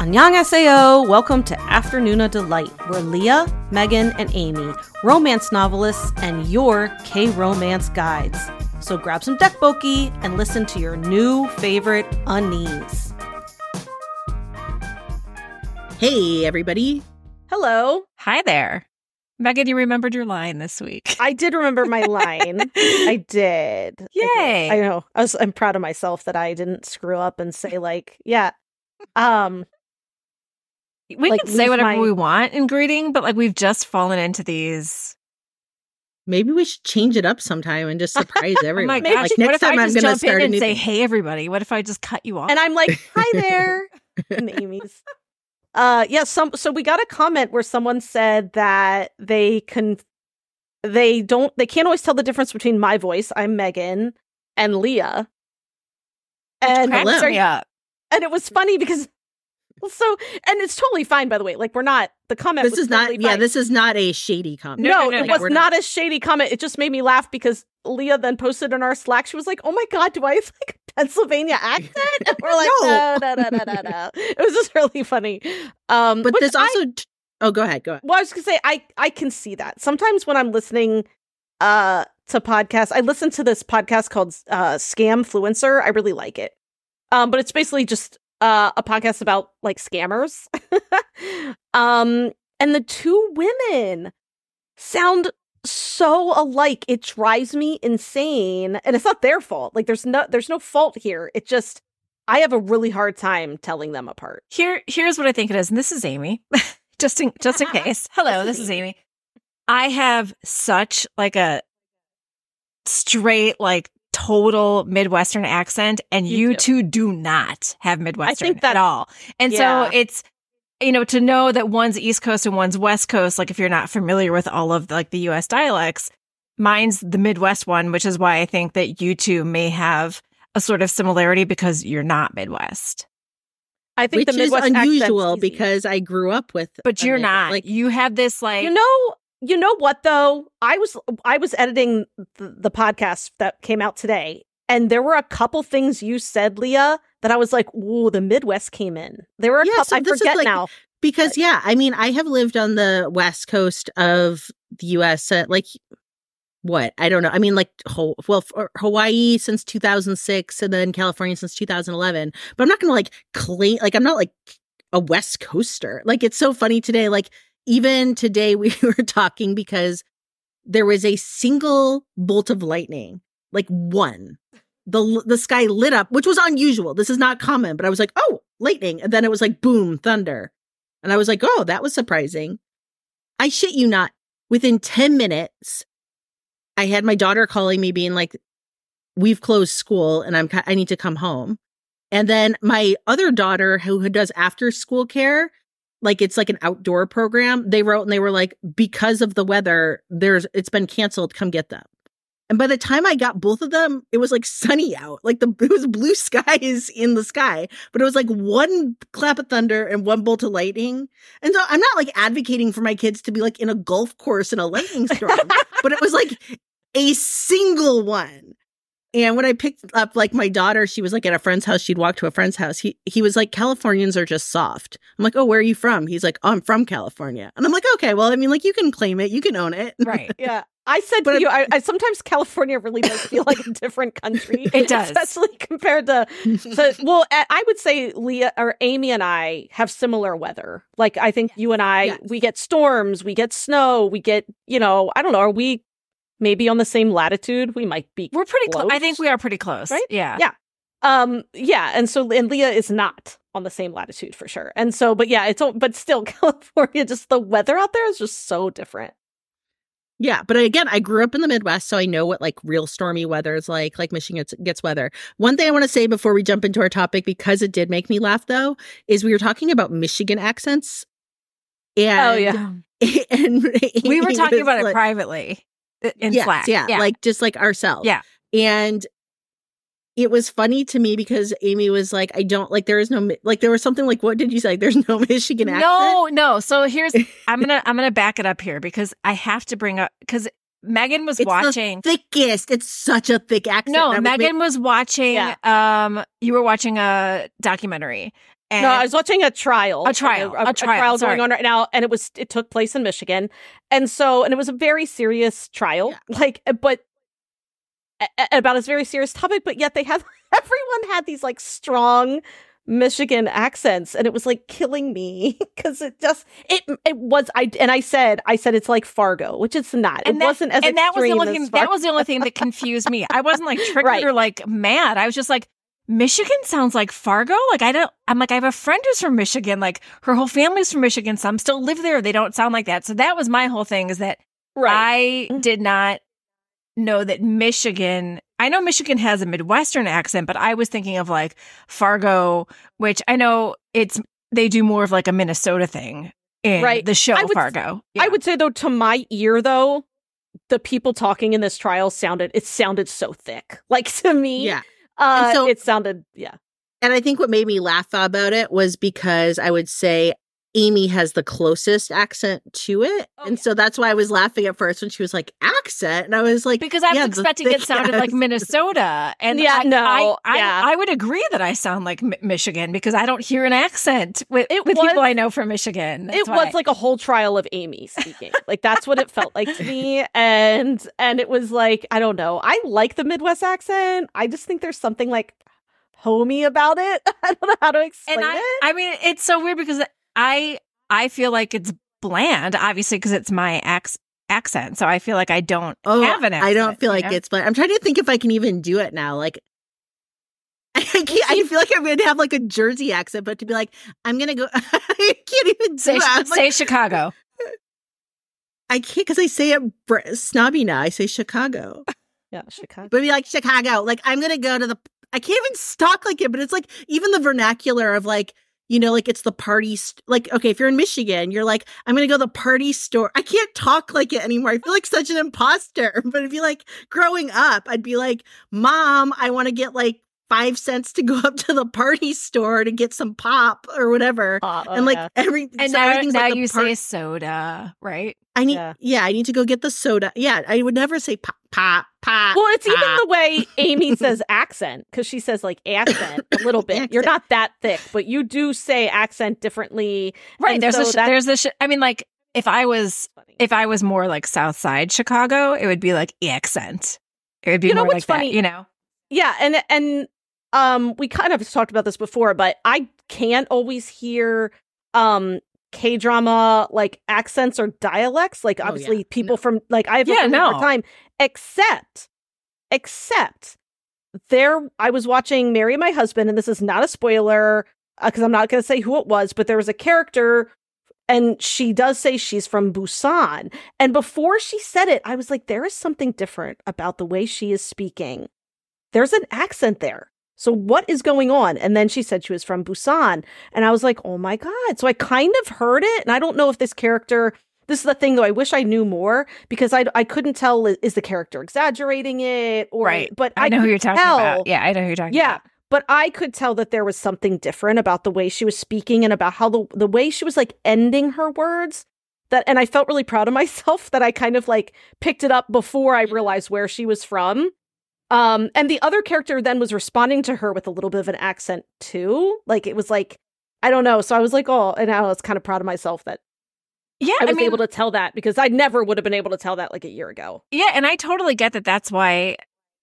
Annyeonghaseyo! Welcome to Afternoona Delight, where Leah, Megan, and Amy, romance novelists, and your K-romance guides. So grab some tteokbokki and listen to your new favorite unnies. Hey, everybody. Hello. Hi there. Megan, you remembered your line this week. I did remember my line. I did. I did. Yay. I know. I was I'm proud of myself that I didn't screw up and say like, yeah. Um we like, can say whatever my- we want in greeting, but like we've just fallen into these. Maybe we should change it up sometime and just surprise Oh everyone. my Maybe- gosh! like what next if I time I'm just going to jump start in and new say, thing. "Hey, everybody"? What if I just cut you off? and I'm like, "Hi there." and Amy's. Uh yeah, some so we got a comment where someone said that they can they don't they can't always tell the difference between my voice, I'm Megan, and Leah. And Cracks me up. and it was funny because so and it's totally fine by the way. Like we're not the comment This was is not, totally yeah, this is not a shady comment. no, No, no, it was we're not a shady comment. It just made me laugh because Leah then posted in our Slack. She was like, "Oh my god, do I have like a Pennsylvania accent?" And we're like, "No, No. no, no, no, no, no." It was just really funny. Um, But which this also. t- oh, go ahead. Go ahead. well, I was gonna say I I can see that sometimes when I'm listening uh to podcasts. I listen to this podcast called uh Scamfluencer. I really like it. Um, but it's basically just uh a podcast about like scammers. um, and the two women sound so alike. It drives me insane, and it's not their fault. Like there's no there's no fault here. It just I have a really hard time telling them apart. Here, here's what I think it is, and this is Amy. just in just in case. Hello, This this is is Amy. I have such like a straight, like total Midwestern accent, and You you, two do not have Midwestern that's- at all. And yeah. so it's you know to know that one's East Coast and one's West Coast. Like if you're not familiar with all of like the U.S. dialects, mine's the Midwest one, which is why I think that you two may have a sort of similarity because you're not Midwest. I think Which the is Midwest accent's unusual because I grew up with. But you're Mid- not. Like, you have this like you know you know what though i was i was editing the, the podcast that came out today and there were a couple things you said leah that i was like ooh the midwest came in there were a Yeah, couple so i forget like- now because, yeah, I mean, I have lived on the west coast of the U.S. Uh, like, what? I don't know. I mean, like, well, for Hawaii since 2006 and then California since 2011. But I'm not going to like claim, like, I'm not like a West Coaster. Like, it's so funny today. Like, even today we were talking because there was a single bolt of lightning, like one. The, the sky lit up, which was unusual. This is not common, but I was like, oh, lightning. And then it was like, boom, thunder. And I was like, oh, that was surprising. I shit you not. Within 10 minutes, I had my daughter calling me, being like, we've closed school and I'm, I need to come home. And then my other daughter, who does after school care, like it's like an outdoor program, they wrote and they were like, because of the weather, there's, it's been canceled. Come get them. And by the time I got both of them, it was like sunny out. Like the, it was blue skies in the sky, but it was like one clap of thunder and one bolt of lightning. And so I'm not like advocating for my kids to be like in a golf course in a lightning storm, but it was like a single one. And when I picked up like my daughter, she was like at a friend's house. She'd walk to a friend's house. He he was like, Californians are just soft. I'm like, oh, where are you from? He's like, oh, I'm from California. And I'm like, okay, well, I mean, like you can claim it, you can own it. right. yeah i said But to you I, I sometimes california really does feel like a different country It does. especially compared to So, well, I would say Leah or Amy and I have similar weather. Like, I think you and I, Yes. we get storms, we get snow, we get, you know, I don't know, are we maybe on the same latitude? We might be. We're pretty close. I think we are pretty close. Right? Yeah. Yeah. Um, yeah. And so, and Leah is not on the same latitude for sure. And so, but yeah, it's, all- but still, California, just the weather out there is just so different. Yeah, but again, I grew up in the Midwest, so I know what like real stormy weather is like. Like Michigan gets, gets weather. One thing I want to say before we jump into our topic, because it did make me laugh, though, is we were talking about Michigan accents. And, Oh, yeah. and We were talking was about it privately i- in yes, Slack. Yeah, like just like ourselves. Yeah. And it was funny to me because Amy was like, I don't like there is no like there was something like what did you say? There's no Michigan accent. no, no. So here's I'm gonna I'm gonna back it up here because I have to bring up because Megan was It's the watching. thickest. It's such a thick accent. No, Megan was watching. Yeah. Um, you were watching a documentary, And no, I was watching a trial. A trial, a, a trial, going on right now, and it was it took place in Michigan, and so and it was a very serious trial, like eh, but a- a- about a very serious topic, but yet they had everyone had these like strong Michigan accents, and it was like killing me because it just it it was I and I said I said it's like Fargo, which it's not. And it that- wasn't as and that was the only thing. That was the only thing that confused me. I wasn't like triggered Right. or like mad. I was just like, Michigan sounds like Fargo. Like I don't. I'm like I have a friend who's from Michigan. Like her whole family's from Michigan. Some still live there. They don't sound like that. So that was my whole thing. Is that right. I mm-hmm. did not know that Michigan. I know Michigan has a Midwestern accent, but I was thinking of like Fargo, which I know it's they do more of like a Minnesota thing in Right. the show I would- Fargo. I would say though, to my ear though, the people talking in this trial sounded it sounded so thick. Like to me, Yeah. Uh, so- it sounded yeah. And I think what made me laugh about it was because I would say Amy has the closest accent to it. Oh, and yeah. so that's why I was laughing at first when she was like, accent. And I was like, because I was yeah, expecting it sounded like Minnesota, and Yeah, I, no, I, I, yeah. I would agree that I sound like Mi- Michigan because I don't hear an accent with, It with was- people I know from Michigan. That's it was like a whole trial of Amy speaking. like that's what it felt like to me. And and it was like, I don't know. I like the Midwest accent. I just think there's something like homey about it. I don't know how to explain and I, it. I mean, it's so weird because I, I feel like it's bland, obviously because it's my ac- accent. So I feel like I don't oh, have an accent. I don't feel like know? it's, but I'm trying to think if I can even do it now. Like, I I feel like I'm going to have like a Jersey accent, but to be like, I'm going to go, I can't even say. Say Chicago. I can't because I say it br- snobby now. I say Chicago. yeah, Chicago. But be like Chicago. Like I'm gonna go to the. I can't even talk like it, but it's like even the vernacular of like you know like it's the party. St- like okay, if you're in Michigan, you're like I'm gonna go to the party store. I can't talk like it anymore. I feel like such an imposter. But if you like growing up, I'd be like, Mom, I want to get like five cents to go up to the party store to get some pop or whatever. Uh, oh, and like yeah. every And so now, now like you par- say soda, right? I need Yeah. yeah. I need to go get the soda. Yeah, I would never say pop pop pop. Well, it's even the way Amy says accent because she says like accent a little bit. You're not that thick, but you do say accent differently. Right. And there's so a sh- that- there's a sh- I mean, like if I was if I was more like South Side Chicago, it would be like accent. It would be You know more like funny? that, you know. Yeah, and and um we kind of talked about this before, but I can't always hear um K drama like accents or dialects. Like Oh, yeah. obviously people No. from like I have a Yeah, hard no. time. Except except there I was watching Marry My Husband, and this is not a spoiler because I'm not gonna say who it was, but there was a character and she does say she's from Busan. And before she said it, I was like, there is something different about the way she is speaking. There's an accent there. So what is going on? And then she said she was from Busan. And I was like, oh my God. So I kind of heard it. And I don't know if this character, this is the thing though, I wish I knew more because I, I couldn't tell is the character exaggerating it or, Right. but I know who you're talking tell- about. Yeah, I know who you're talking Yeah. about. But I could tell that there was something different about the way she was speaking and about how the the way she was like ending her words. That and I felt really proud of myself that I kind of like picked it up before I realized where she was from. Um, and the other character then was responding to her with a little bit of an accent too. Like it was like, I don't know. So I was like, oh, and I was kind of proud of myself that Yeah, I I, was mean, able to tell that because I never would have been able to tell that like a year ago. yeah, and I totally get that. That's why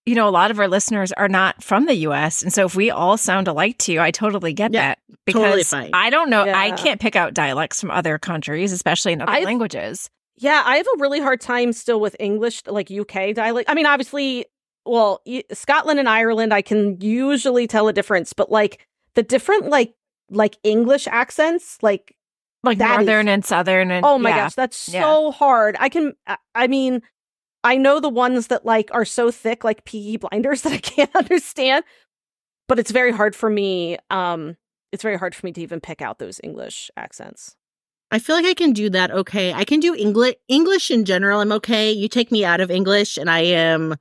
you know a lot of our listeners are not from the U.S. And so if we all sound alike to you, I totally get Yeah, that because totally fine. I don't know. I can't pick out dialects from other countries, especially in other I've- languages. Yeah, I have a really hard time still with English, like UK dialect. I mean, obviously, well, Scotland and Ireland, I can usually tell a difference, but like the different, like, like English accents, like, Like That is- northern and southern and oh my yeah. gosh, that's Yeah. so hard. I can, I- I mean, I know the ones that like are so thick, like Peaky Blinders, that I can't understand, but it's very hard for me. Um, it's very hard for me to even pick out those English accents. I feel like I can do that okay. I can do English English in general. I'm okay. You take me out of English and I am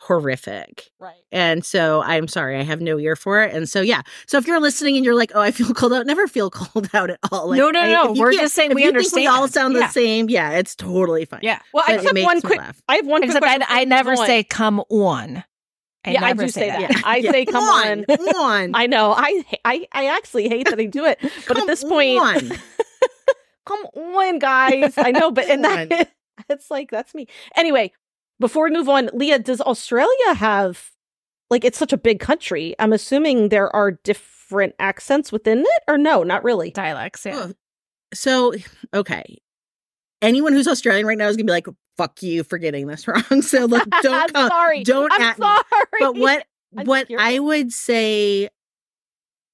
horrific. Right. And so I'm sorry, I have no ear for it. And so yeah. So if you're listening and you're like, "Oh, I feel cold out," never feel cold out at all. Like, No, no, I- no. We're just saying we understand. we all understand. sound the Yeah. same. Yeah, it's totally fine. Yeah. Well, I But just have one quick. laugh. I have one. quick Except I, I never we on. say come on. I yeah, I never do say say that. that. Yeah. I Yeah. say, come on. Come on. I know. I I I actually hate that I do it, but Come at this point, on. come on, guys. I know, but and Come that it's like that's me. Anyway, before we move on, Leah, does Australia have like it's such a big country? I'm assuming there are different accents within it, or no, not really. Dialects, yeah. Oh, So, okay. Anyone who's Australian right now is gonna be like, "Fuck you for getting this wrong." So, like, don't I'm come. sorry. don't I'm at me. sorry. But what I'm what curious. I would say,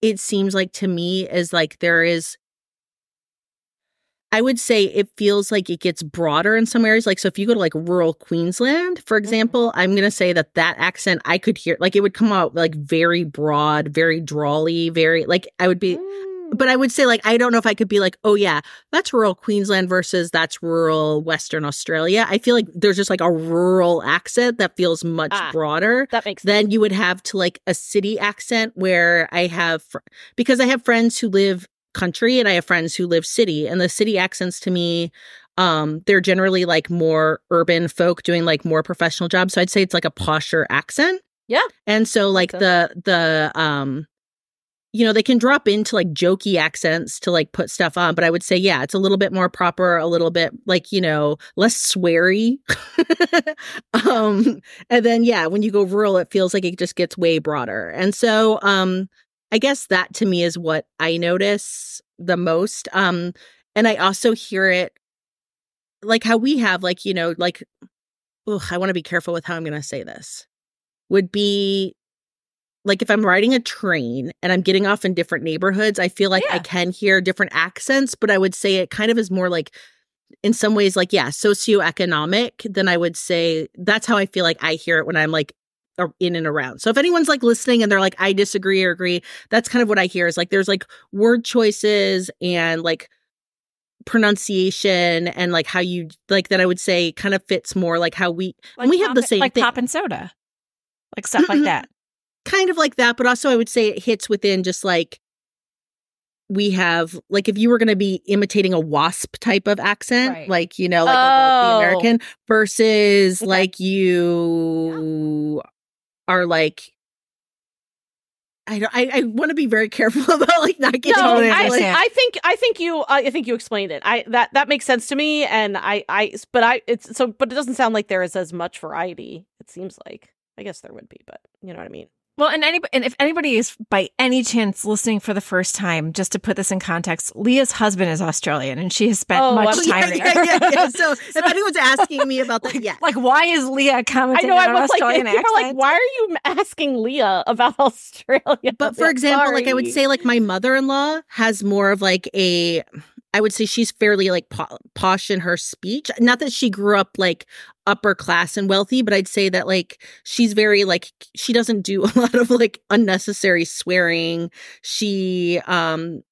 it seems like to me is like there is. I would say it feels like it gets broader in some areas. Like, so if you go to like rural Queensland, for Mm-hmm. example, I'm going to say that that accent I could hear, like, it would come out like very broad, very drawly, very, like, I would be, Mm. but I would say like I don't know if I could be like, oh yeah, that's rural Queensland versus that's rural Western Australia. I feel like there's just like a rural accent that feels much Ah. broader that makes then you would have to like a city accent where I have fr- because I have friends who live country and I have friends who live city and the city accents to me um they're generally like more urban folk doing like more professional jobs so I'd say it's like a posher accent. Yeah. And so like the the um you know, they can drop into like jokey accents to like put stuff on, but I would say, yeah, it's a little bit more proper, a little bit like, you know, less sweary. um, and then, yeah, when you go rural, it feels like it just gets way broader. And so, um, I guess that to me is what I notice the most. Um, and I also hear it like how we have, like, you know, like, ugh, I want to be careful with how I'm going to say this, would be like if I'm riding a train and I'm getting off in different neighborhoods, I feel like I can hear different accents, but I would say it kind of is more like in some ways like yeah, socioeconomic then I would say that's how I feel like I hear it when I'm like in and around. So if anyone's like listening and they're like I disagree or agree, that's kind of what I hear is like there's like word choices and like pronunciation and like how you like that I would say kind of fits more like how we Like we have the same like thing. pop and soda, like stuff like Mhm. that. kind of like that, but also I would say it hits within just like we have like if you were going to be imitating a wasp type of accent, Right. like you know, like a Oh. wealthy American versus Okay. like you are like. I don't, I, I want to be very careful about like not getting no, I. I think I think you I think you explained it. I that that makes sense to me, and I I but I it's so but it doesn't sound like there is as much variety. It seems like I guess there would be, but you know what I mean. Well, and any and if anybody is by any chance listening for the first time, just to put this in context, Leah's husband is Australian, and she has spent Oh, much I'm- yeah, time yeah, there. yeah, yeah. So if anyone's asking me about that, yeah, Like, why is Leah I know on I was like, Australian people are like, why are you asking Leah about Australia? But for Yeah, example, like I would say, like my mother-in-law has more of like a, I would say she's fairly like po- posh in her speech. Not that she grew up like upper class and wealthy, but I'd say that like she's very like she doesn't do a lot of like unnecessary swearing. She, um,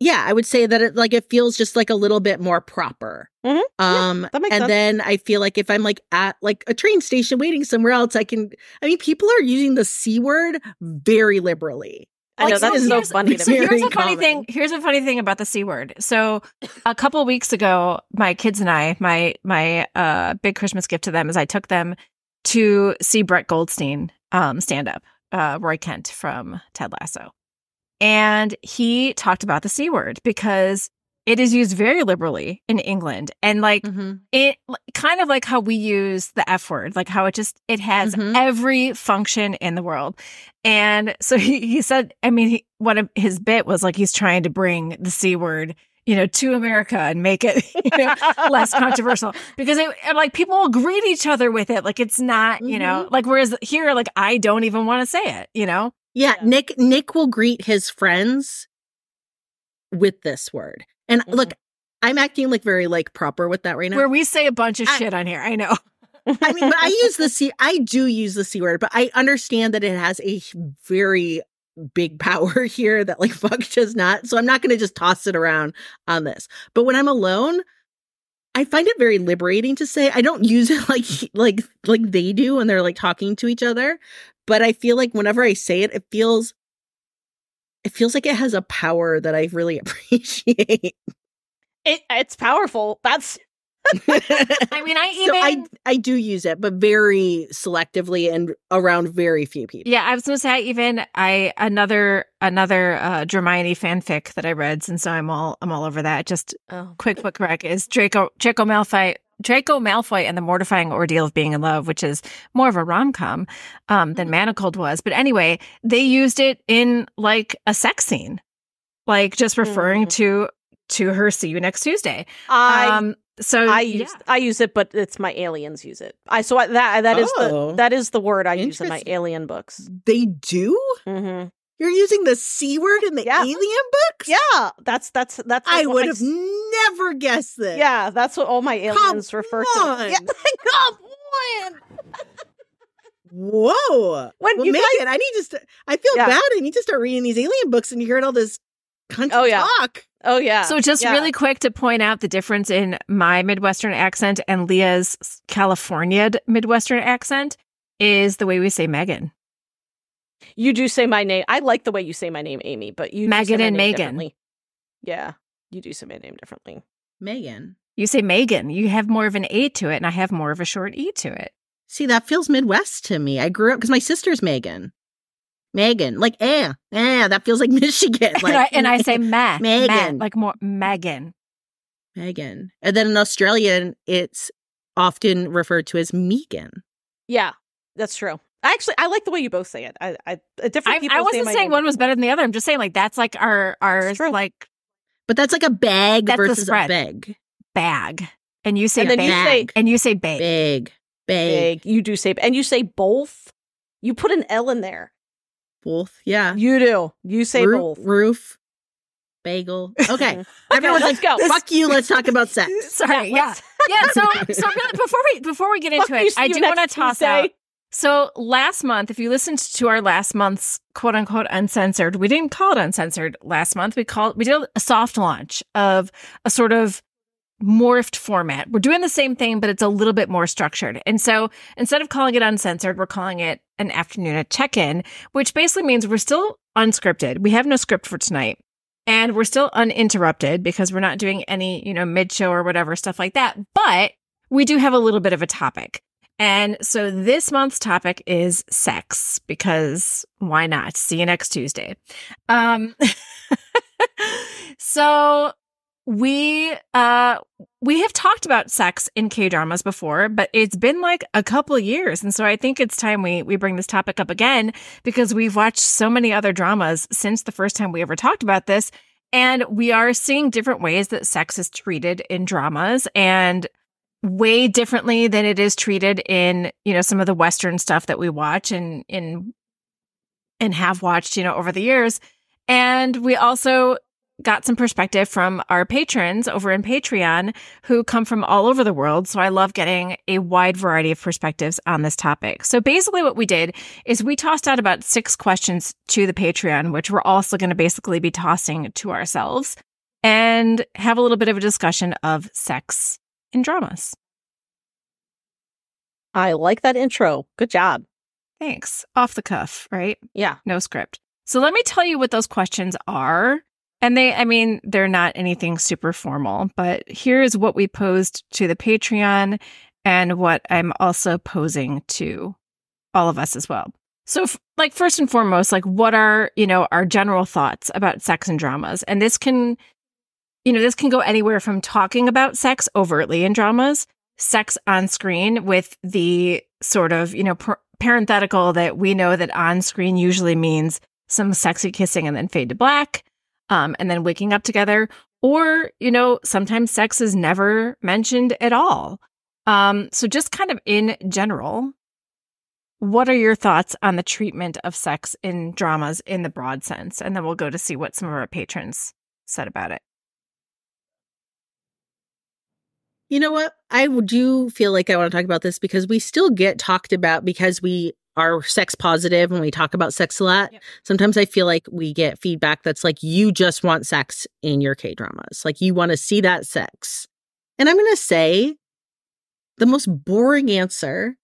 yeah, I would say that it like it feels just like a little bit more proper. Mhm. Yeah, Um, that makes and sense. then I feel like if I'm like at like a train station waiting somewhere else, I can. I mean, people are using the c word very liberally. I know that's so so funny to me. Here's a funny common. thing. Here's a funny thing about the c word. So, a couple weeks ago, my kids and I, my my uh, big Christmas gift to them is I took them to see Brett Goldstein um, stand up, uh, Roy Kent from Ted Lasso, and he talked about the c word because it is used very liberally in England, and like Mm-hmm. it kind of like how we use the F word, like how it just it has Mhm. every function in the world. And so he, he said, I mean, he, one of his bit was like he's trying to bring the C word, you know, to America and make it you know, less controversial because it, like people will greet each other with it. Like it's not, you know, like whereas here, like I don't even want to say it, you know? Yeah, Yeah. Nick Nick will greet his friends with this word. And Mhm. look, I'm acting like very like proper with that right now. Where we say a bunch of I- shit on here. I know. I mean, but I use the C I do use the C word, but I understand that it has a very big power here that like fuck does not. So I'm not gonna just toss it around on this. But when I'm alone, I find it very liberating to say I don't use it like like like they do when they're like talking to each other. But I feel like whenever I say it, it feels it feels like it has a power that I really appreciate. It it's powerful. That's I mean, I so even I I do use it, but very selectively and around very few people. Yeah, I was gonna say even I another another uh Hermione fanfic that I read, since I'm all I'm all over that. Just Oh. quick book rec is Draco Draco Malfoy Draco Malfoy and the mortifying ordeal of being in love, which is more of a rom com um, than Manacled was. But anyway, they used it in like a sex scene, like just referring Mhm. to to her. See you next Tuesday. I um, so I yeah. use I use it, but it's my aliens use it. I so I, that that is Oh. the that is the word I use in my alien books. They do? hmm You're using the C word in the Yeah. alien books? Yeah, that's that's that's. I would my have s- never guess this. Yeah, that's what all my aliens refer to. on. Yeah, come on. Whoa. When well, you Megan, guys- I need to st- I feel Yeah. bad. I need to start reading these alien books and you hearing all this country Oh, yeah. talk. Oh yeah. So just yeah. really quick to point out the difference in my Midwestern accent and Leah's California Midwestern accent is the way we say Megan. you do say my name. I like the way you say my name, Amy, but you do say Megan my and name Megan. Yeah, you do say my name differently. Megan. You say Megan. You have more of an A to it, and I have more of a short E to it. See, that feels Midwest to me. I grew up because my sister's Megan. Megan. Like, eh, eh, that feels like Michigan. Like, and, I, and I say ma, Megan. Megan, like more Megan. Megan. And then in Australian, it's often referred to as Megan. Yeah, that's true. Actually, I like the way you both say it. I, I uh, different I, people. I say wasn't my saying name one was better than the other. I'm just saying like that's like our our like But that's like a bag That's versus a spread. bag. bag, and you say And then you bag, say and you say bag. Big. Bag. big. You do say, and you say both. You put an L in there. Both. Yeah. You do. You say Roo- both. Roof. Bagel. Okay. Everyone's let's like, go. fuck you. Let's talk about sex. Sorry, yeah, let's- yeah. So, so really, before we before we get into Fuck it, you, I do want to toss out. So last month, if you listened to our last month's quote unquote uncensored, we didn't call it uncensored last month. We called we did a soft launch of a sort of morphed format. We're doing the same thing, but it's a little bit more structured. And so instead of calling it uncensored, we're calling it an Afternoona check-in, which basically means we're still unscripted. We have no script for tonight. And we're still uninterrupted because we're not doing any, you know, mid-show or whatever stuff like that. But we do have a little bit of a topic. And so this month's topic is sex because why not? See you next Tuesday. Um so we uh we have talked about sex in K-dramas before, but it's been like a couple years. And so I think it's time we we bring this topic up again because we've watched so many other dramas since the first time we ever talked about this. And we are seeing different ways that sex is treated in dramas and way differently than it is treated in, you know, some of the Western stuff that we watch and in and have watched, you know, over the years. And we also got some perspective from our patrons over in Patreon who come from all over the world. So I love getting a wide variety of perspectives on this topic. So basically, what we did is we tossed out about six questions to the Patreon, which we're also going to basically be tossing to ourselves and have a little bit of a discussion of sex in dramas. I like that intro. Good job. Thanks. Off the cuff, right? Yeah. No script. So let me tell you what those questions are. And they, I mean, they're not anything super formal, but here's what we posed to the Patreon and what I'm also posing to all of us as well. So, f- like, first and foremost, like, what are, you know, our general thoughts about sex and dramas? And this can, you know, this can go anywhere from talking about sex overtly in dramas, sex on screen with the sort of, you know, par- parenthetical that we know that on screen usually means some sexy kissing and then fade to black, um, and then waking up together. Or, you know, sometimes sex is never mentioned at all. Um, so just kind of in general, what are your thoughts on the treatment of sex in dramas in the broad sense? And then we'll go to see what some of our patrons said about it. You know what? I do feel like I want to talk about this because we still get talked about because we are sex positive and we talk about sex a lot. Yep. Sometimes I feel like we get feedback that's like, you just want sex in your K dramas. Like, you want to see that sex. And I'm going to say the most boring answer,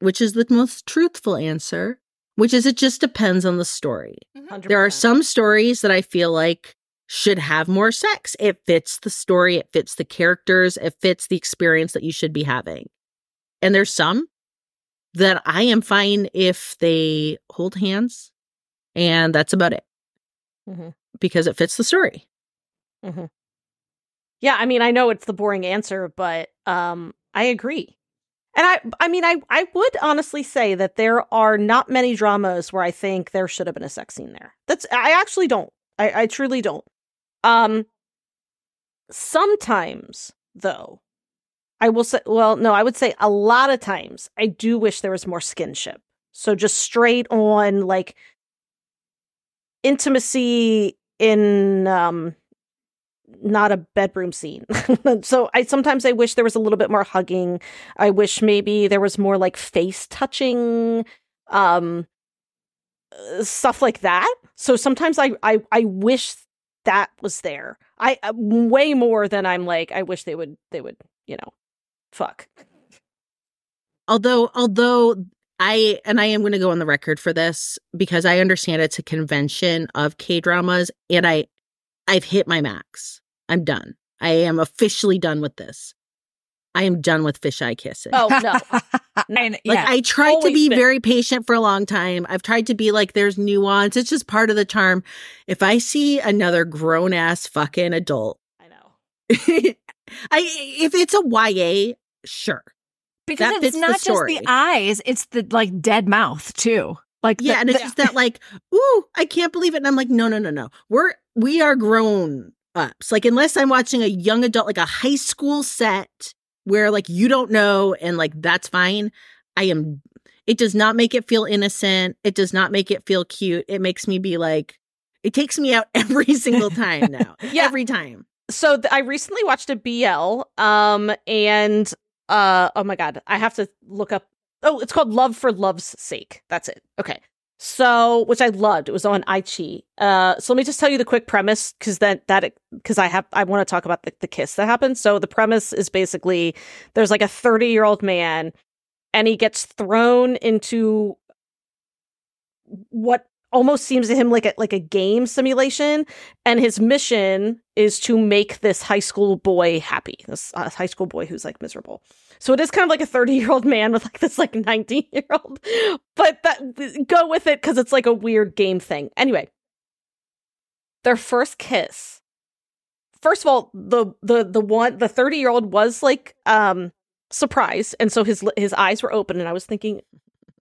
which is the most truthful answer, which is it just depends on the story. Mm-hmm. There are some stories that I feel like should have more sex. It fits the story, it fits the characters, it fits the experience that you should be having. And there's some that I am fine if they hold hands and that's about it Mhm. because it fits the story. hmm Yeah, I mean, I know it's the boring answer, but um, I agree. And I, I mean, I, I would honestly say that there are not many dramas where I think there should have been a sex scene there. That's, I actually don't. I, I truly don't. Um, sometimes though, I will say, well, no, I would say a lot of times I do wish there was more skinship. So just straight on like intimacy in um not a bedroom scene. so I sometimes I wish there was a little bit more hugging. I wish maybe there was more like face touching um uh, stuff like that. So sometimes I I I wish that was there. I uh, way more than I'm like I wish they would they would, you know, fuck. Although, although I, and I am going to go on the record for this because I understand it's a convention of K dramas and I, I've hit my max. I'm done. I am officially done with this. I am done with fisheye kissing. Oh no. And, Like yeah. I tried to be been. very patient for a long time. I've tried to be like there's nuance. It's just part of the charm. If I see another grown ass fucking adult, I know. I if it's a YA, sure. because that it's fits the not just story. the eyes, it's the like dead mouth too. Like Yeah, the- and it's the- just that like, ooh, I can't believe it. And I'm like, no, no, no, no. We're we are grown ups. Like unless I'm watching a young adult, like a high school set where like you don't know and like that's fine. I am it does not make it feel innocent. It does not make it feel cute. It makes me be like it takes me out every single time now. Yeah. Every time. so th- I recently watched a BL, um, and uh, oh my god, I have to look up. Oh, it's called Love for Love's Sake. That's it. Okay. So, which I loved. It was on iQIYI. Uh, so let me just tell you the quick premise, because that that because I have I want to talk about the, the kiss that happened. So the premise is basically there's like a 30 year old man, and he gets thrown into what almost seems to him like a like a game simulation and his mission is to make this high school boy happy this uh, high school boy who's like miserable. So it is kind of like a 30 year old man with like this like 19 year old but that go with it because it's like a weird game thing. Anyway. Their first kiss. First of all the the the one the 30 year old was like um surprised and so his his eyes were open and i was thinking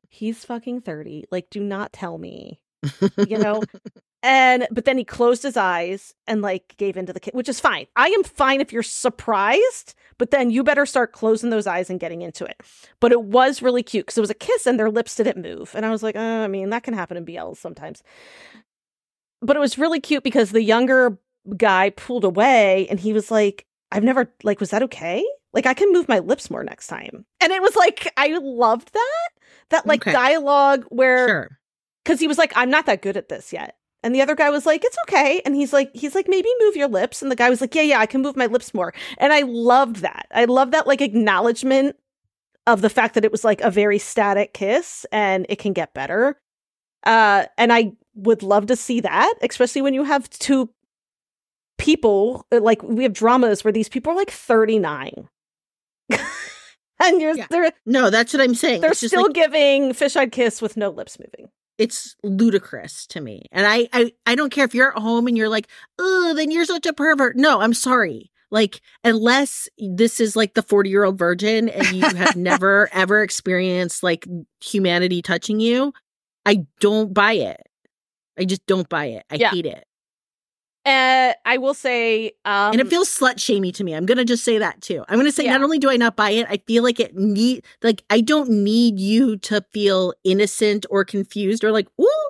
he's fucking 30 like do not tell me you know? And but then he closed his eyes and like gave into the kiss which is fine. I am fine if you're surprised but then you better start closing those eyes and getting into it. But it was really cute because it was a kiss and their lips didn't move. And i was like uh, i mean that can happen in bls sometimes. But it was really cute because the younger guy pulled away and he was like i've never like was that okay? Like i can move my lips more next time. And it was like i loved that that like Okay. dialogue where Sure. Because he was like, I'm not that good at this yet. And the other guy was like, it's okay. And he's like, he's like, maybe move your lips. And the guy was like, yeah, yeah, I can move my lips more. And I loved that. I love that like acknowledgement of the fact that it was like a very static kiss and it can get better. Uh, and I would love to see that, especially when you have two people uh, like we have dramas where these people are like 39. and you're Yeah. they're No, that's what I'm saying. they're still like, giving fish-eyed kiss with no lips moving. It's ludicrous to me. And I, I I don't care if you're at home and you're like, oh, then you're such a pervert. No, I'm sorry. Like, unless this is like the 40 year old virgin and you have never ever experienced like humanity touching you, I don't buy it. I just don't buy it. I Yeah. hate it. Uh, I will say, um, and it feels slut shamey to me. I'm gonna just say that too. I'm gonna say Yeah. not only do I not buy it, I feel like it need like I don't need you to feel innocent or confused or like, ooh,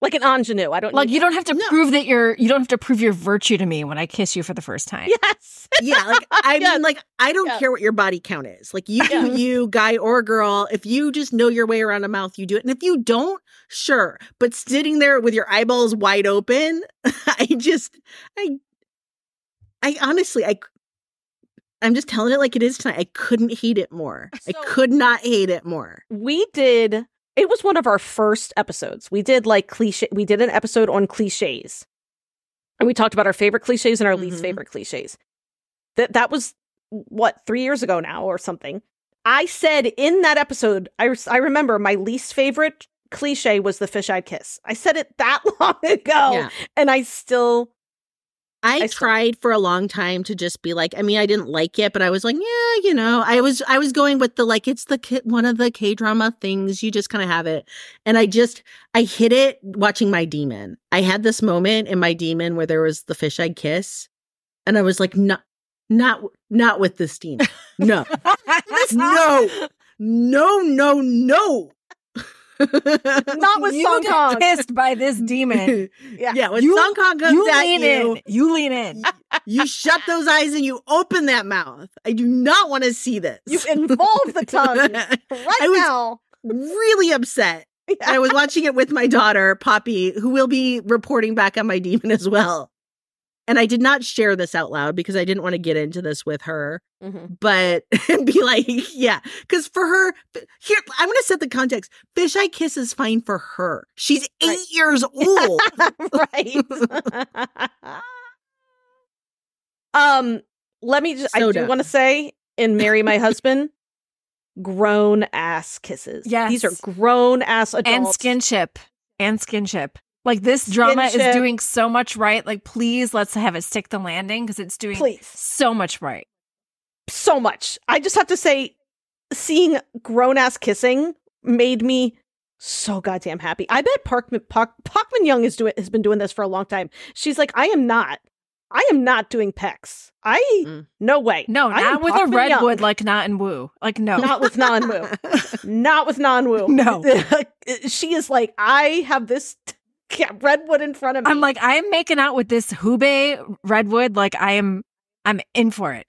like an ingenue. I don't like need- you don't have to No. prove that you're you don't have to prove your virtue to me when I kiss you for the first time. Yes. yeah like i Yes. mean like i don't Yeah. care what your body count is like you Yeah. you guy or girl if you just know your way around a mouth you do it and if you don't sure but sitting there with your eyeballs wide open i just i i honestly i i'm just telling it like it is tonight i couldn't hate it more i could not hate it more We did. It was one of our first episodes. We did like cliche. We did an episode on cliches, and we talked about our favorite cliches and our least Mhm. favorite cliches. That that was what three years ago now or something. I said in that episode, I I remember my least favorite cliche was the fish-eyed kiss. I said it that long ago, Yeah. and I still I, I still- tried for a long time to just be like, I mean, I didn't like it, but I was like, yeah, you know, I was, I was going with the like, it's the K- one of the K drama things. You just kind of have it, and I just, I hit it watching my demon. I had this moment in my demon where there was the fisheye kiss, and I was like, not, not, not with this demon. No, no, no, no, no. Not with you Song get Kang. pissed by this demon. Yeah. yeah. When You- Song Kang comes you at lean you, in. You lean in. you shut those eyes and you open that mouth. I do not want to see this. you involve the tongue right I was- now. really upset. And I was watching it with my daughter, Poppy, who will be reporting back on my demon as well. And I did not share this out loud because I didn't want to get into this with her, Mhm. but be like, yeah, because for her, here, I'm going to set the context. Fisheye kiss is fine for her. She's eight Right. years old. right. um, let me just I do want to say in Marry My Husband, grown ass kisses. Yeah, These are grown ass adults. and skinship and skinship. Like this drama Skinship. is doing so much right. Like please let's have it stick the landing because it's doing Please. so much right. So much. I just have to say, seeing grown ass kissing made me so goddamn happy. I bet Park Min Park, Parkman Young is doing has been doing this for a long time. She's like, I am not. I am not doing pecs. I Mm. no way. No, I not with a Park Min Young. redwood like Na In-woo. Like no. Not with Na In-woo. not with Na In-woo. No. she is like, I have this yeah, redwood in front of me. I'm like I'm making out with this Hubei redwood. Like I am. I'm in for it.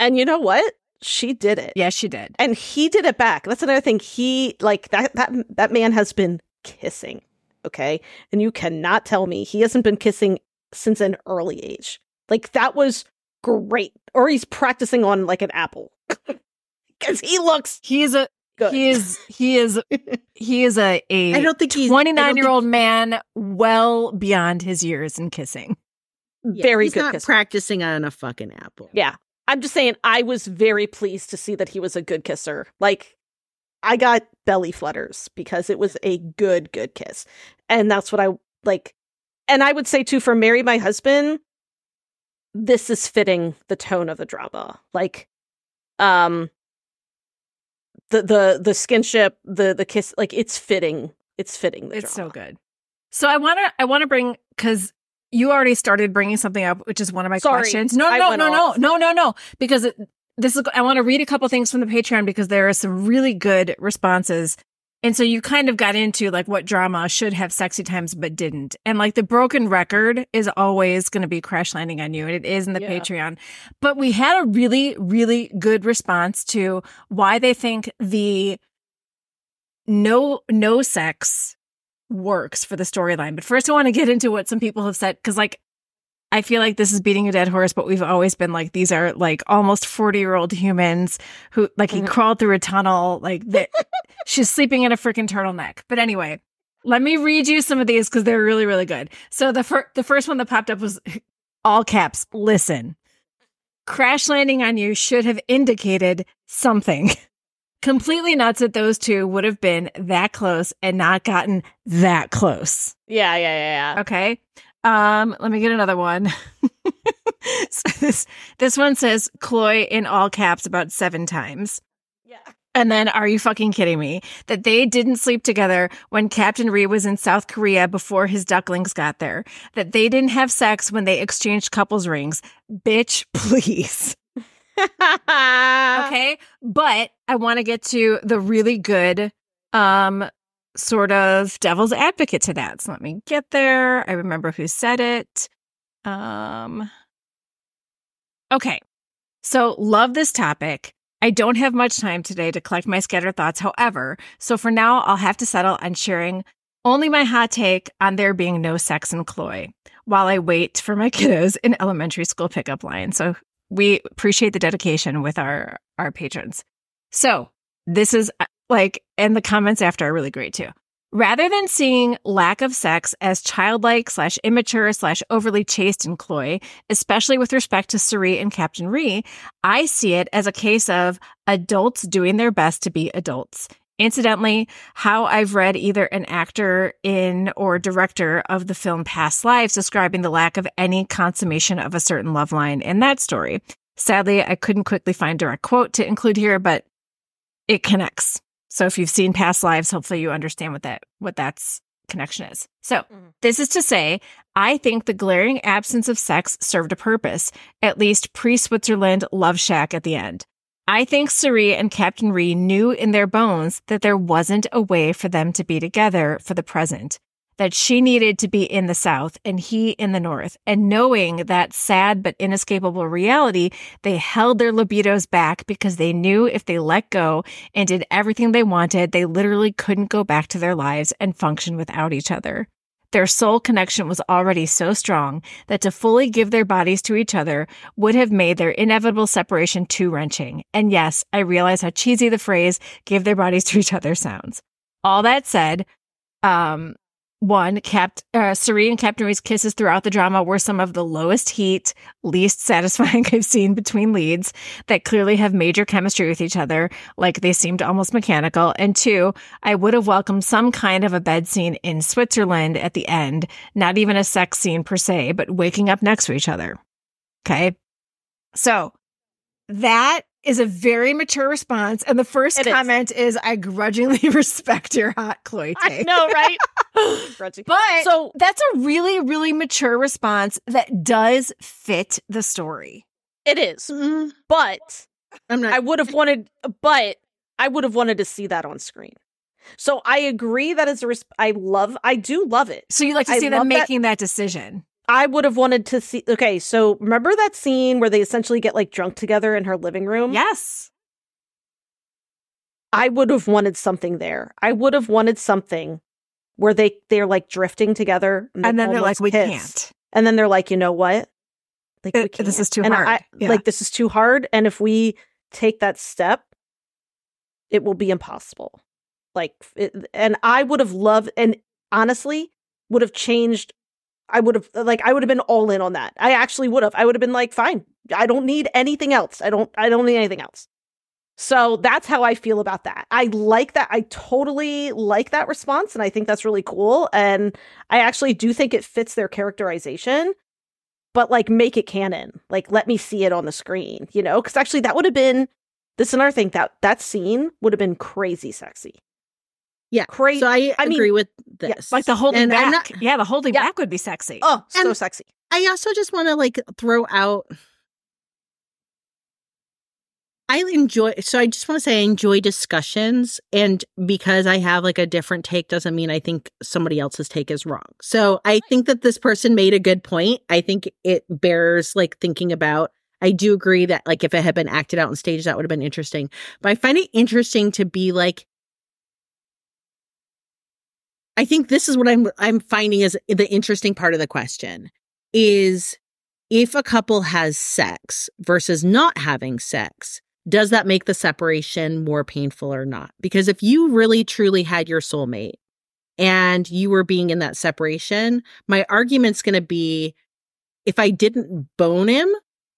and you know what? She did it. Yes, she did. and he did it back. That's another thing. He like that that that man has been kissing, okay? And you cannot tell me he hasn't been kissing since an early age. Like that was great. Or he's practicing on like an apple. Cuz he looks He is a. good. He is. He is. He is a a. I don't think he's I don't 29 year think- old man well beyond his years in kissing. Yeah, very he's good not kisser. practicing on a fucking apple. Yeah. I'm just saying I was very pleased to see that he was a good kisser. Like I got belly flutters because it was a good good kiss. And that's what I like and I would say too for marry my husband this is fitting the tone of the drama. Like um the the the skinship, the the kiss like it's fitting. It's fitting the It's so good. So I want to I want to bring cuz you already started bringing something up which is one of my Sorry, questions. No, I no, no, no. No, no, no. Because it, this is I want to read a couple things from the Patreon because there are some really good responses. And so you kind of got into like what drama should have sexy times but didn't. And like the broken record is always going to be crash landing on you and it is in the Yeah. Patreon. But we had a really really good response to why they think the no no sex works for the storyline. But first, I want to get into what some people have said because, like, I feel like this is beating a dead horse, but we've always been like these are like almost forty year old humans who like he Mhm. crawled through a tunnel, like that. she's sleeping in a freaking turtleneck. But anyway, let me read you some of these because they're really really good. So the fir- the first one that popped up was all caps. Listen. Crash landing on you should have indicated something. Completely nuts that those two would have been that close and not gotten that close. Yeah, yeah, yeah, yeah. Okay. Um, let me get another one. so this this one says CLOY in all caps about seven times. Yeah. And then, are you fucking kidding me? That they didn't sleep together when Captain Ri was in South Korea before his ducklings got there. That they didn't have sex when they exchanged couples rings. Bitch, please. Okay. But I want to get to the really good, um, sort of devil's advocate to that. So let me get there. I remember who said it. Um, okay. So love this topic. I don't have much time today to collect my scattered thoughts. However, so for now, I'll have to settle on sharing only my hot take on there being no sex in CLOY while I wait for my kiddos in elementary school pickup line. So we appreciate the dedication with our our patrons. So this is uh, like, and the comments after are really great too. Rather than seeing lack of sex as childlike slash immature slash overly chaste and coy, especially with respect to Seri and Captain Ri, I see it as a case of adults doing their best to be adults. Incidentally, how I've read either an actor in or director of the film Past Lives describing the lack of any consummation of a certain love line in that story. Sadly, I couldn't quickly find direct quote to include here, but it connects. So if you've seen past lives, hopefully you understand what that what that's connection is. So Mhm. this is to say, I think the glaring absence of sex served a purpose, at least pre Switzerland Love Shack at the end. I think Seri and Captain Ri knew in their bones that there wasn't a way for them to be together for the present, that she needed to be in the South and he in the North. And knowing that sad but inescapable reality, they held their libidos back because they knew if they let go and did everything they wanted, they literally couldn't go back to their lives and function without each other. Their soul connection was already so strong that to fully give their bodies to each other would have made their inevitable separation too wrenching. And yes, I realize how cheesy the phrase give their bodies to each other sounds. All that said, um, one, Capt, uh, Seri and Captain Ri's kisses throughout the drama were some of the lowest heat, least satisfying I've seen between leads that clearly have major chemistry with each other, like they seemed almost mechanical. And two, I would have welcomed some kind of a bed scene in Switzerland at the end, not even a sex scene per se, but waking up next to each other. Okay. So that is a very mature response. And the first It is. comment is, I grudgingly respect your hot CLOY I know, right? But So- that's a really, really mature response that does fit the story. it is, Mm, but I'm not. I would have wanted, but I would have wanted to see that on screen. So I agree that is a res- I love, I do love it. So you like to I see them love that- making that decision. I would have wanted to see. Okay, so remember that scene where they essentially get like drunk together in her living room? Yes. I would have wanted something there. I would have wanted something where they they're like drifting together, And then they're like, we can't. And then they're like, you know what? Like Uh, we this is too And hard. I, Yeah. Like this is too hard. And if we take that step, it will be impossible. Like, it, and I would have loved, and honestly, would have changed. I would have like I would have been all in on that. I actually would have. I would have been like, fine. I don't need anything else. I don't. I don't need anything else. So that's how I feel about that. I like that. I totally like that response, and I think that's really cool. And I actually do think it fits their characterization. But like, make it canon. Like, let me see it on the screen. You know, because actually, that would have been. This is another thing that that scene would have been crazy sexy. Yeah. Crazy. So I, I mean, agree with yeah, this. Like the holding And back. not- yeah, the holding Yeah. back would be sexy. oh, so sexy. I also just want to like throw out. I enjoy, so I just want to say I enjoy discussions. And because I have like a different take doesn't mean I think somebody else's take is wrong. So I think that this person made a good point. I think it bears like thinking about. I do agree that like if it had been acted out on stage, that would have been interesting. But I find it interesting to be like, I think this is what I'm I'm finding is the interesting part of the question is if a couple has sex versus not having sex, does that make the separation more painful or not? Because if you really truly had your soulmate and you were being in that separation, my argument's going to be if I didn't bone him,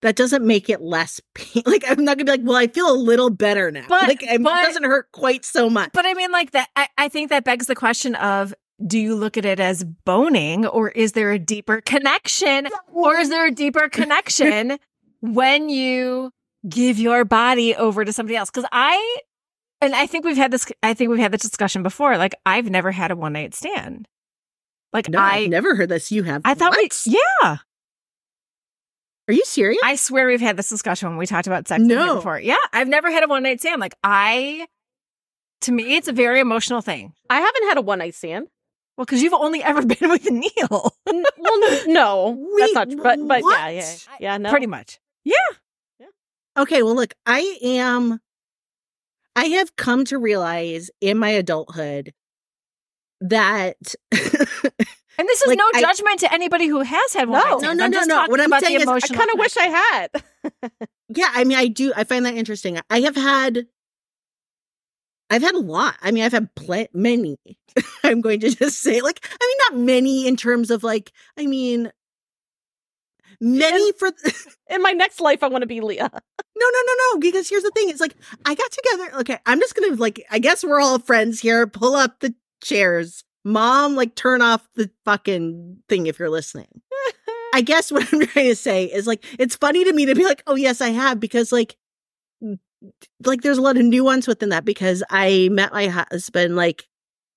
that doesn't make it less pain. Like I'm not to be like, well, I feel a little better now. But- like it but- doesn't hurt quite so much. But I mean, like that, I, I think that begs the question of do you look at it as boning or is there a deeper connection? Or is there a deeper connection when you give your body over to somebody else? Because I, and I think we've had this, I think we've had this discussion before. Like, I've never had a one night stand. Like, no, I, I've never heard this. You have. I thought What? we, yeah. Are you serious? I swear we've had this discussion when we talked about sex No. before. Yeah, I've never had a one night stand. Like I, to me, it's a very emotional thing. I haven't had a one night stand. Well, because you've only ever been with Neil, N- well, n- no, that's not. true. But but yeah, yeah, yeah. No, pretty much. Yeah. yeah. Okay, well, look, I am. I have come to realize in my adulthood that. And this is Like, no I- judgment to anybody who has had one. No. No, no, I'm no, just no. What I'm about saying the is I I kind of wish I had. yeah, I mean, I do. I find that interesting. I have had. I've had a lot. I mean, I've had pl- many. I'm going to just say, like, I mean, not many in terms of like, I mean, many for. In my next life, I want to be Leah. No, no, no, no. Because here's the thing: it's like I got together. Okay, I'm just gonna like. I guess we're all friends here. Pull up the chairs, mom. Like, turn off the fucking thing if you're listening. I guess what I'm trying to say is like it's funny to me to be like, oh yes, I have because like like there's a lot of nuance within that because I met my husband like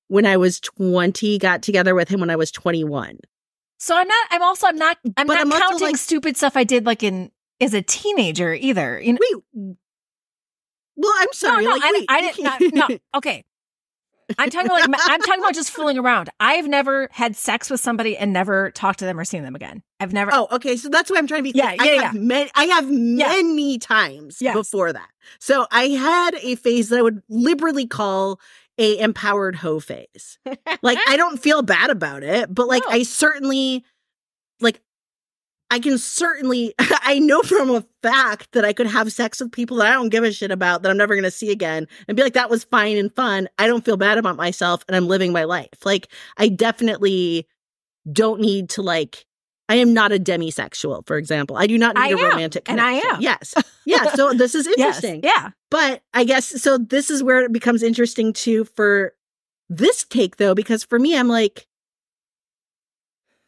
when I was 20, got together with him when I was 21. So I'm not. I'm also. I'm not. Mm, I'm But not I'm counting like- stupid stuff I did like in as a teenager either. You know. Wait. Well, I'm sorry. no, no, like, I, wait, I didn't. Not, no, okay. I'm talking about like I'm talking about just fooling around. I've never had sex with somebody and never talked to them or seen them again. I've never. Oh, okay. So that's what I'm trying to be. Yeah, I yeah, have many. I have Yeah. many times Yes. before that. So I had a phase that I would liberally call a empowered hoe phase. Like I don't feel bad about it, but like No. I certainly, like, I can certainly. I know from a fact that I could have sex with people that I don't give a shit about that I'm never going to see again, and be like, that was fine and fun. I don't feel bad about myself, and I'm living my life. Like I definitely don't need to like. I am not a demisexual, for example. I do not need I a am, romantic and I am. Yes. Yeah. So this is yes, interesting. Yeah. But I guess so this is where it becomes interesting too for this take though, because for me, I'm like,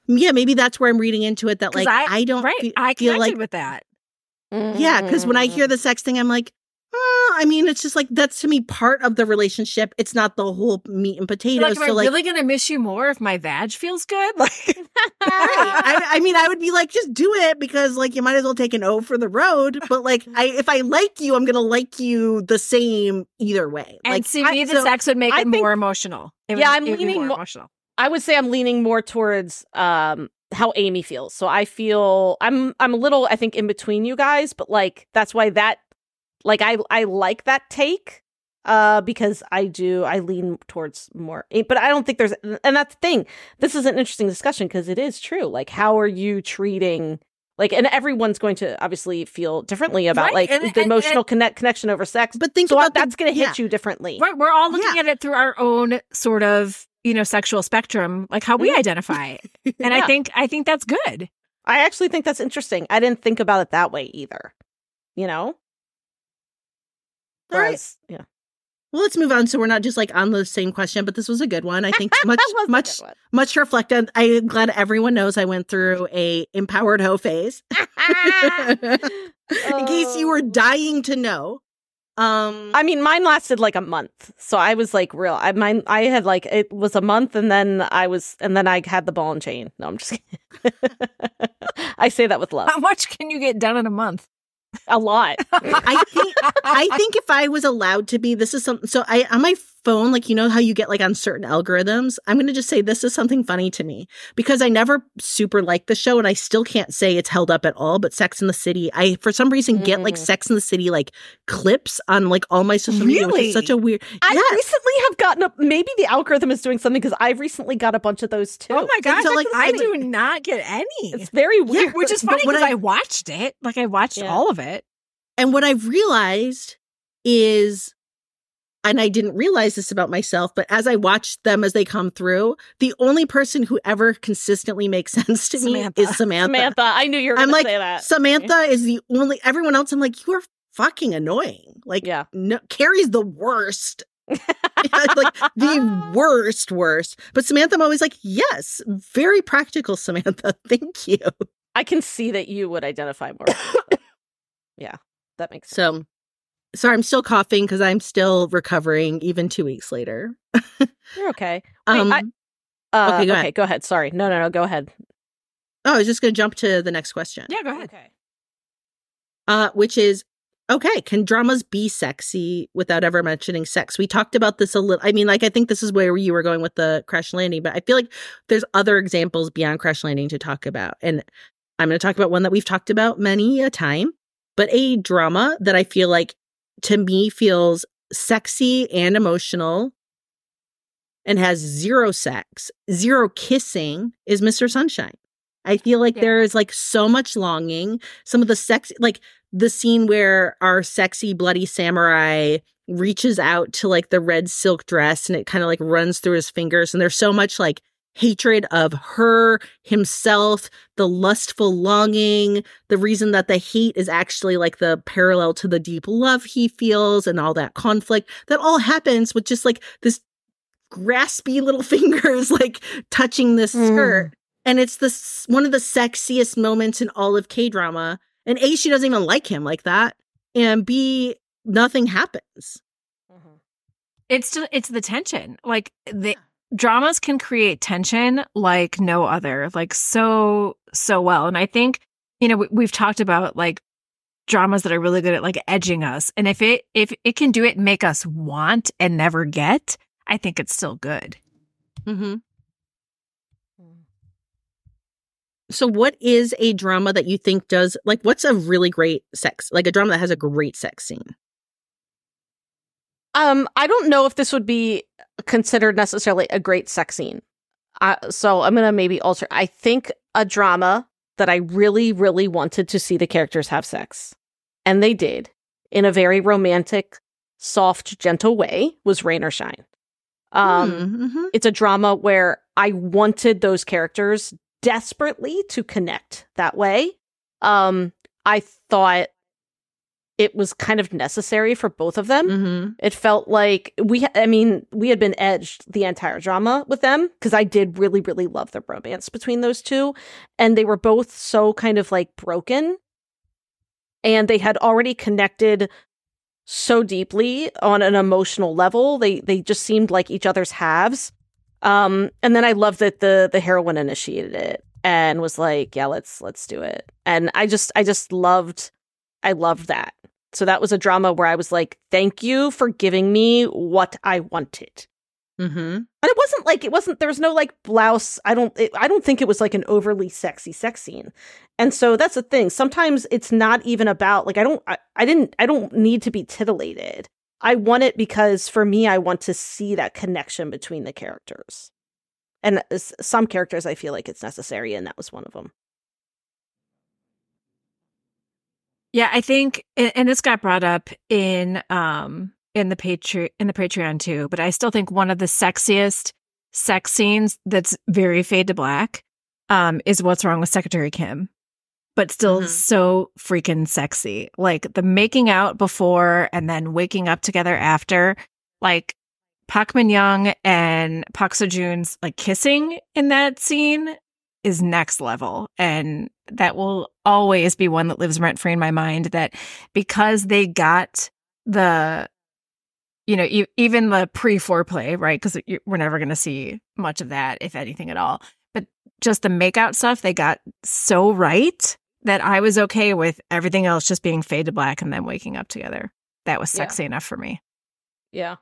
yeah, maybe that's where I'm reading into it that like I, I- don't Right. fe- I feel connected like with that. yeah, because when I Mm-hmm. hear the sex thing, I'm like, oh, I mean, it's just like that's to me part of the relationship. It's not the whole meat and Like, potatoes. am I so like, really gonna miss you more if my vag feels good? Like, right. I, I mean, I would be like, just do it because like you might as well take an O for the road. But like, I if I like you, I'm gonna like you the same either way. and like, see, I- me, the so- sex would make I it think- more emotional. It Yeah, would- I'm it would be leaning more mo- emotional. I would say I'm leaning more towards um how Amy feels. So I feel I'm I'm a little I think in between you guys, but like that's why that like I I like that take uh because I do I lean towards more but I don't think there's and that's the thing. This is an interesting discussion because it is true. Like how are you treating like and everyone's going to obviously feel differently about Right, like and- the and- emotional connect connection over sex. But think so about the- that's going to hit yeah. you differently. Right, we're all looking Yeah. at it through our own sort of, you know, sexual spectrum, like how we Mhm. identify. it. And I think I think that's good. I actually think that's interesting. I didn't think about it that way either. You know? All right. Whereas, yeah. Well, let's move on. So we're not just like on the same question, but this was a good one. I think much, That much, good one. much reflected. I'm glad everyone knows I went through a empowered hoe phase. In case you were Oh. dying to know. Um, I mean, mine lasted like a month, so I was like real. I mine, I had like it was a month, and then I was, and then I had the ball and chain. No, I'm just. kidding. I say that with love. How much can you get done in a month? A lot. I think I think if I was allowed to be, this is something. So I on my phone, like you know how you get like on certain algorithms. I'm going to just say this is something funny to me because I never super liked the show, and I still can't say it's held up at all. But Sex in the City, I for some reason get like Mm. Sex in the City like clips on like all my social media, which is such a weird. I Yes. recently have gotten up. Maybe the algorithm is doing something because I've recently got a bunch of those too. Oh my gosh, so, like, I I- do not get any. It's very weird. Which is funny because I- I, watched it. Like I watched Yeah. all of it. And what I've realized is, and I didn't realize this about myself, but as I watch them as they come through, the only person who ever consistently makes sense to Samantha. me is Samantha. Samantha. I knew you were I'm to like, say that. Samantha is the only, everyone else, I'm like, you are fucking annoying. Like, Yeah. no, Carrie's the worst. like the worst, worst. But Samantha, I'm always like, yes, very practical, Samantha. Thank you. I can see that you would identify more. yeah, that makes sense. So, sorry, I'm still coughing because I'm still recovering even two weeks later. You're okay. Wait, Um, I- Uh, Okay, go okay, ahead. go ahead. Sorry. No, no, no. Go ahead. oh, I was just going to jump to the next question, Yeah, go ahead. Okay. uh, which is okay. Can dramas be sexy without ever mentioning sex? We talked about this a little. I mean, like, I think this is where you were going with the crash landing, but I feel like there's other examples beyond crash landing to talk about. And I'm going to talk about one that we've talked about many a time, but a drama that I feel like to me feels sexy and emotional and has zero sex, zero kissing is Mr. Sunshine. I feel like Yeah. there is like so much longing. Some of the sex, like the scene where our sexy bloody samurai reaches out to like the red silk dress and it kind of like runs through his fingers and there's so much like hatred of her, himself, the lustful longing, the reason that the hate is actually like the parallel to the deep love he feels and all that conflict. That all happens with just like this graspy little fingers like touching this Mm. skirt. And it's this one of the sexiest moments in all of K drama. And A, she doesn't even like him like that. And B, nothing happens. It's just, it's the tension. Like the dramas can create tension like no other, like so so well. And I think you know we, we've talked about like dramas that are really good at like edging us. And if it if it can do it, make us want and never get, I think it's still good. Mm-hmm. So, what is a drama that you think does like what's a really great sex, like a drama that has a great sex scene? Um, I don't know if this would be considered necessarily a great sex scene. Uh, so I'm gonna maybe alter. I think a drama that I really, really wanted to see the characters have sex, and they did in a very romantic, soft, gentle way was Rain or Shine. Um, Mhm. it's a drama where I wanted those characters desperately to connect that way. Um, I thought it was kind of necessary for both of them. Mhm. It felt like we, I mean, we had been edged the entire drama with them because I did really, really love the romance between those two. And they were both so kind of like broken. And they had already connected so deeply on an emotional level. They they just seemed like each other's halves. Um, and then I love that the the heroine initiated it and was like, yeah, let's let's do it. And I just I just loved I loved that. So that was a drama where I was like, thank you for giving me what I wanted. Mhm. And it wasn't like it wasn't there was no like blouse. I don't it, I don't think it was like an overly sexy sex scene. And so that's the thing. Sometimes it's not even about like I don't I, I didn't I don't need to be titillated. I want it because for me I want to see that connection between the characters. And some characters I feel like it's necessary and that was one of them. Yeah, I think, and this got brought up in um in the Patreon in the Patreon too. But I still think one of the sexiest sex scenes that's very fade to black um is what's wrong with Secretary Kim, but still Mhm. so freaking sexy. Like the making out before and then waking up together after, like Park Min Young and Park Seo Joon's like kissing in that scene is next level. And that will always be one that lives rent free in my mind that because they got the, you know, e- even the pre foreplay, right? Because we're never going to see much of that, if anything at all. But just the makeout stuff, they got so right that I was okay with everything else just being fade to black and then waking up together. That was Yeah. sexy enough for me. Yeah.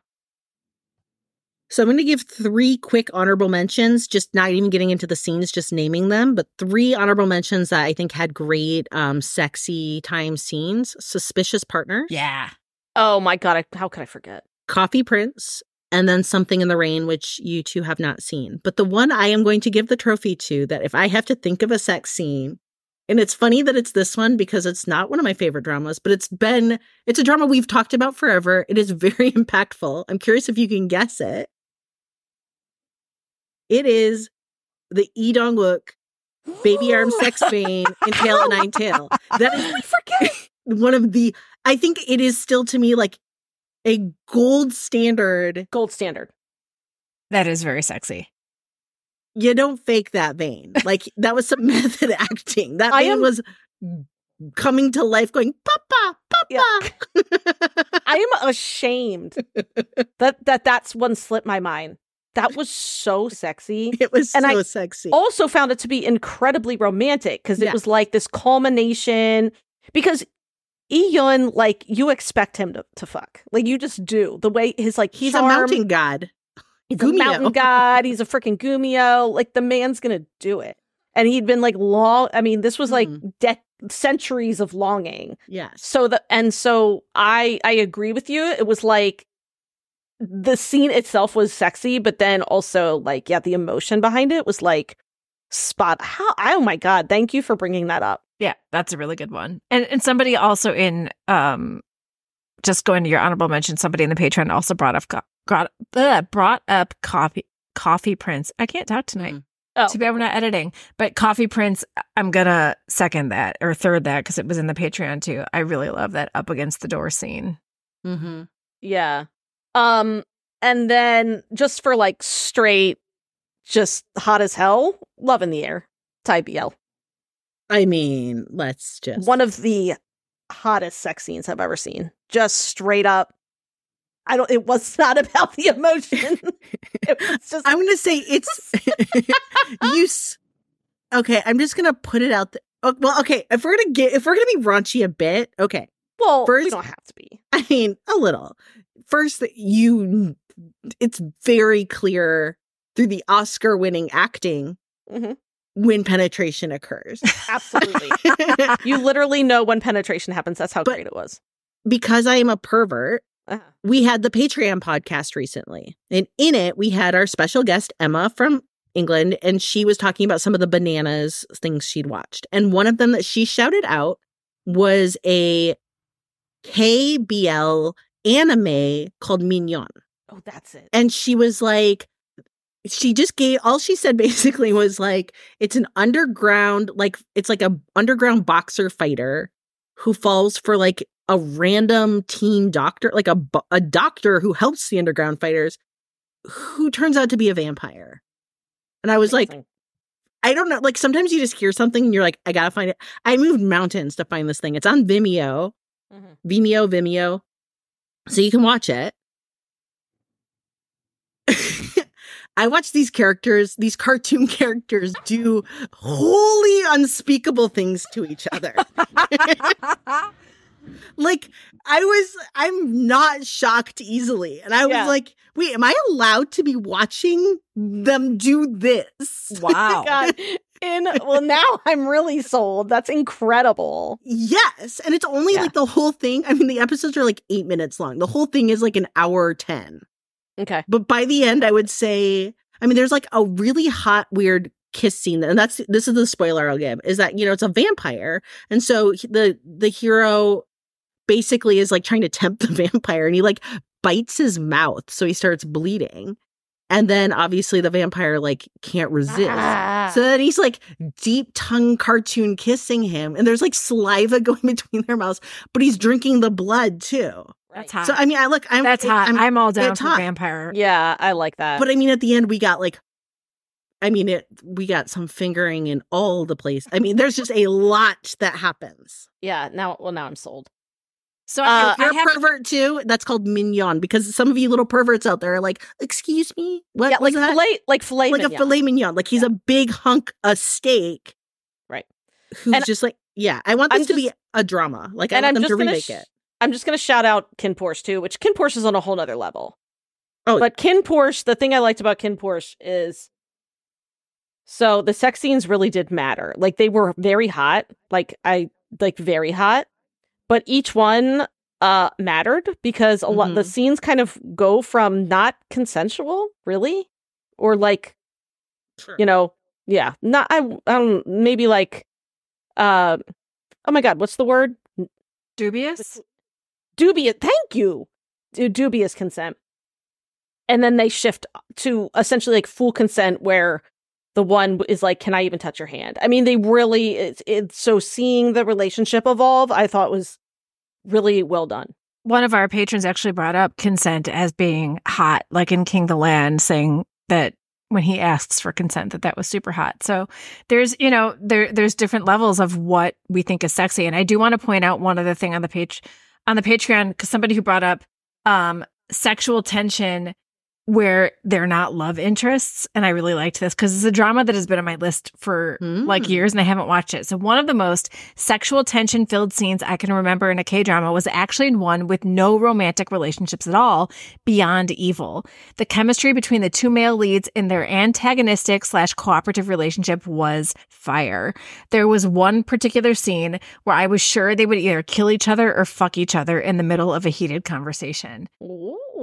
So I'm going to give three quick honorable mentions, just not even getting into the scenes, just naming them, but three honorable mentions that I think had great um sexy time scenes. Suspicious Partners. Yeah. Oh my god, I, how could I forget? Coffee Prince, and then Something in the Rain, which you two have not seen. But the one I am going to give the trophy to that if I have to think of a sex scene, and it's funny that it's this one because it's not one of my favorite dramas, but it's been, it's a drama we've talked about forever. It is very impactful. I'm curious if you can guess it. It is the E Dong Wook baby arm sex vein in Tail and Nine Tail. That is one of the, I think it is still to me like a gold standard Gold standard. That is very sexy. you don't fake that vein. Like that was some method acting. That vein am- was coming to life, going papa, papa. I am ashamed that that that's one slipped my mind. That was so sexy. it was And so I sexy. Also found it to be incredibly romantic because it was like this culmination. Because Eon, like you expect him to, to fuck, like you just do. The way his like He's charm- a mountain god. He's Gumiho. a mountain god. He's a freaking Gumiho. Like the man's gonna do it. And he'd been like long. I mean, this was like Mhm. de- centuries of longing. Yes. So the and so I I agree with you. It was like the scene itself was sexy, but then also like yeah, the emotion behind it was like spot. How? Oh my god! Thank you for bringing that up. Yeah, that's a really good one. And and somebody also in um just going to your honorable mention, somebody in the Patreon also brought up co- brought, uh, brought up coffee coffee prince. I can't talk tonight. Mm. Oh, Too bad we're not editing. But Coffee Prince, I'm gonna second that or third that because it was in the Patreon too. I really love that up against the door scene. Mm-hmm. yeah. Um, and then just for like straight, just hot as hell, love in the air. Thai BL. I mean, let's just One of the hottest sex scenes I've ever seen. Just straight up. I don't. It was not about the emotion. it was just. I'm gonna say it's you. s- Okay, I'm just gonna put it out there. Oh, well, okay, if we're gonna get if we're gonna be raunchy a bit, okay. well, First, we don't have to be. I mean, a little. First, you, it's very clear through the Oscar-winning acting Mhm. when penetration occurs. Absolutely. you literally know when penetration happens. That's how But- great it was. because I am a pervert, Uh-huh. we had the Patreon podcast recently. And in it, we had our special guest, Emma from England, and she was talking about some of the bananas things she'd watched. And one of them that she shouted out was a KBL anime called Mignon. Oh, that's it. And she was like, she just gave all she said basically was like, it's an underground, like, it's like a underground boxer fighter who falls for like a random teen doctor, like a, a doctor who helps the underground fighters, who turns out to be a vampire. And I was like, I don't know. Like sometimes you just hear something and you're like, I gotta find it. I moved mountains to find this thing. It's on Vimeo, Mhm. Vimeo, Vimeo. So you can watch it. I watch these characters, these cartoon characters do wholly unspeakable things to each other. like I was I'm not shocked easily. And I Yeah. was like, wait, am I allowed to be watching them do this? wow. God. In well, now I'm really sold. That's incredible. Yes. And it's only Yeah. like the whole thing. I mean, the episodes are like eight minutes long. The whole thing is like an hour 10. Okay. But by the end, I would say, I mean, there's like a really hot, weird kiss scene. And that's, this is the spoiler I'll give is that, you know, it's a vampire. And so the, the hero basically is like trying to tempt the vampire and he like bites his mouth. So he starts bleeding. And then obviously the vampire like can't resist. Ah. So then he's like deep tongue cartoon kissing him, and there's like saliva going between their mouths, but he's drinking the blood too. That's hot. So I mean, I look, I'm That's hot. I'm- I'm, all down it's for hot. vampire. Yeah, I like that. but I mean, at the end, we got like, I mean, it we got some fingering in all the place. I mean, there's just a lot that happens. yeah, now well now I'm sold. So Uh, I, you're I have a pervert too, that's called mignon because some of you little perverts out there are like, excuse me, what yeah, was like that? filet like filet like a mignon. filet mignon. Like he's Yeah. a big hunk of steak. Right. Who's And just like, yeah, I want I'm this to be a drama. Like I want I'm them just to remake sh- it. I'm just gonna shout out KinnPorsche too, which KinnPorsche is on a whole nother level. Oh. but KinnPorsche, the thing I liked about KinnPorsche is so the sex scenes really did matter. Like they were very hot, like I like very hot, but each one uh mattered because a lot the Mhm. scenes kind of go from not consensual, really, or like you know, yeah, not I I don't maybe like uh oh my god, what's the word? dubious. dubious thank you Du- dubious consent and then they shift to essentially like full consent where the one is like can i even touch your hand i mean they really it's, it's so seeing the relationship evolve i thought was really well done One of our patrons actually brought up consent as being hot, like in King the Land, saying that when he asks for consent, that that was super hot. So there's, you know, there there's different levels of what we think is sexy. And I do want to point out one other thing on the page on the Patreon because somebody who brought up um sexual tension where they're not love interests and i really liked this because it's a drama that has been on my list for like Mm. years and i haven't watched it. So one of the most sexual tension filled scenes i can remember in a k-drama was actually in one with no romantic relationships at all beyond evil. The chemistry between the two male leads in their antagonistic slash cooperative relationship was fire. There was one particular scene where i was sure they would either kill each other or fuck each other in the middle of a heated conversation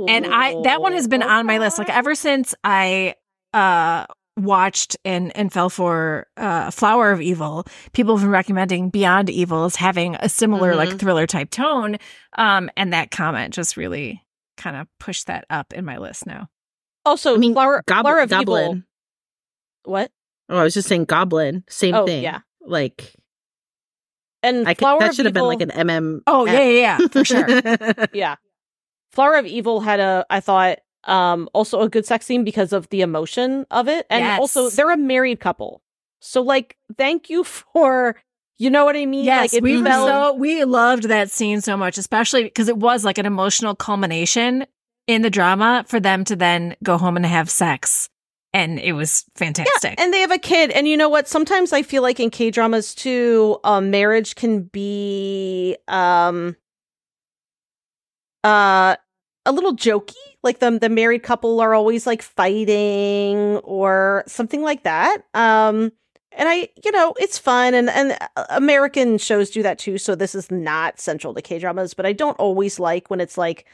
and I that one has been on my list like ever since I uh watched and and fell for uh Flower of Evil, people have been recommending Beyond Evil as having a similar like Mhm. thriller type tone. Um and that comment just really kind of pushed that up in my list now. Also, I mean, Flower, Gob- Flower of Goblin. Evil. What? Oh, I was just saying Goblin. Same Oh, thing. yeah. Like And I could, Flower that should have been like an MM. Oh yeah, yeah, yeah, for sure. yeah. Flower of Evil had a, I thought, um, also a good sex scene because of the emotion of it, and also they're a married couple, so like, thank you for, you know what I mean? Yes, like, it we felt- so we loved that scene so much, especially because it was like an emotional culmination in the drama for them to then go home and have sex, and it was fantastic. and they have a kid, and you know what? Sometimes I feel like in K dramas too, um, marriage can be, um, uh, a little jokey. Like the the married couple are always like fighting or something like that. Um, and I, you know, it's fun, and and uh, American shows do that too. So this is not central to K dramas, but I don't always like when it's like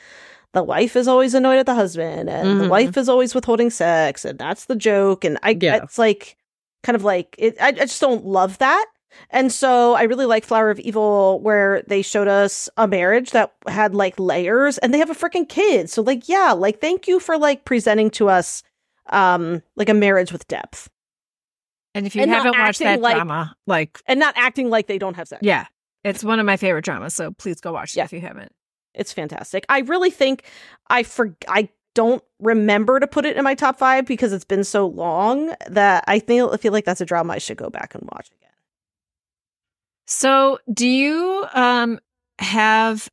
the wife is always annoyed at the husband, and the Mhm. wife is always withholding sex, and that's the joke. And I, Yeah. it's like kind of like it. I, I just don't love that. And so I really like Flower of Evil, where they showed us a marriage that had like layers, and they have a freaking kid. So like, yeah, like thank you for like presenting to us, um, like a marriage with depth, and if you and haven't watched that like- drama, like and not acting like they don't have sex. yeah, it's one of my favorite dramas. So please go watch it Yeah. if you haven't. it's fantastic. I really think I for I don't remember to put it in my top five because it's been so long that I feel I feel like that's a drama I should go back and watch again. So, do you um have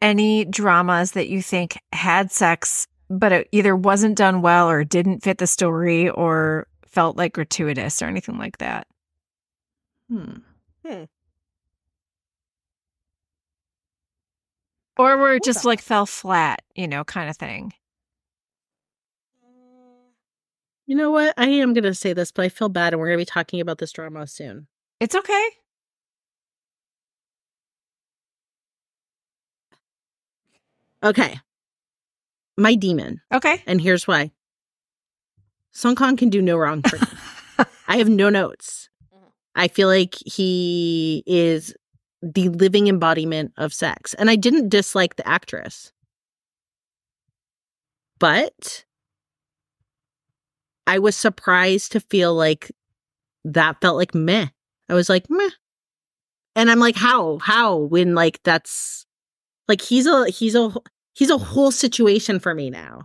any dramas that you think had sex but it either wasn't done well or didn't fit the story or felt like gratuitous or anything like that? Hmm. Or where it just like fell flat, you know, kind of thing. You know what? I am going to say this, but I feel bad, and we're going to be talking about this drama soon. It's okay. Okay. My demon. Okay. And here's why. Song Kang can do no wrong for me. I have no notes. Mhm. I feel like he is the living embodiment of sex. And I didn't dislike the actress. But I was surprised to feel like that felt like meh. I was like, meh. And I'm like, how? How? When like that's like he's a he's a he's a mm-hmm. whole situation for me now.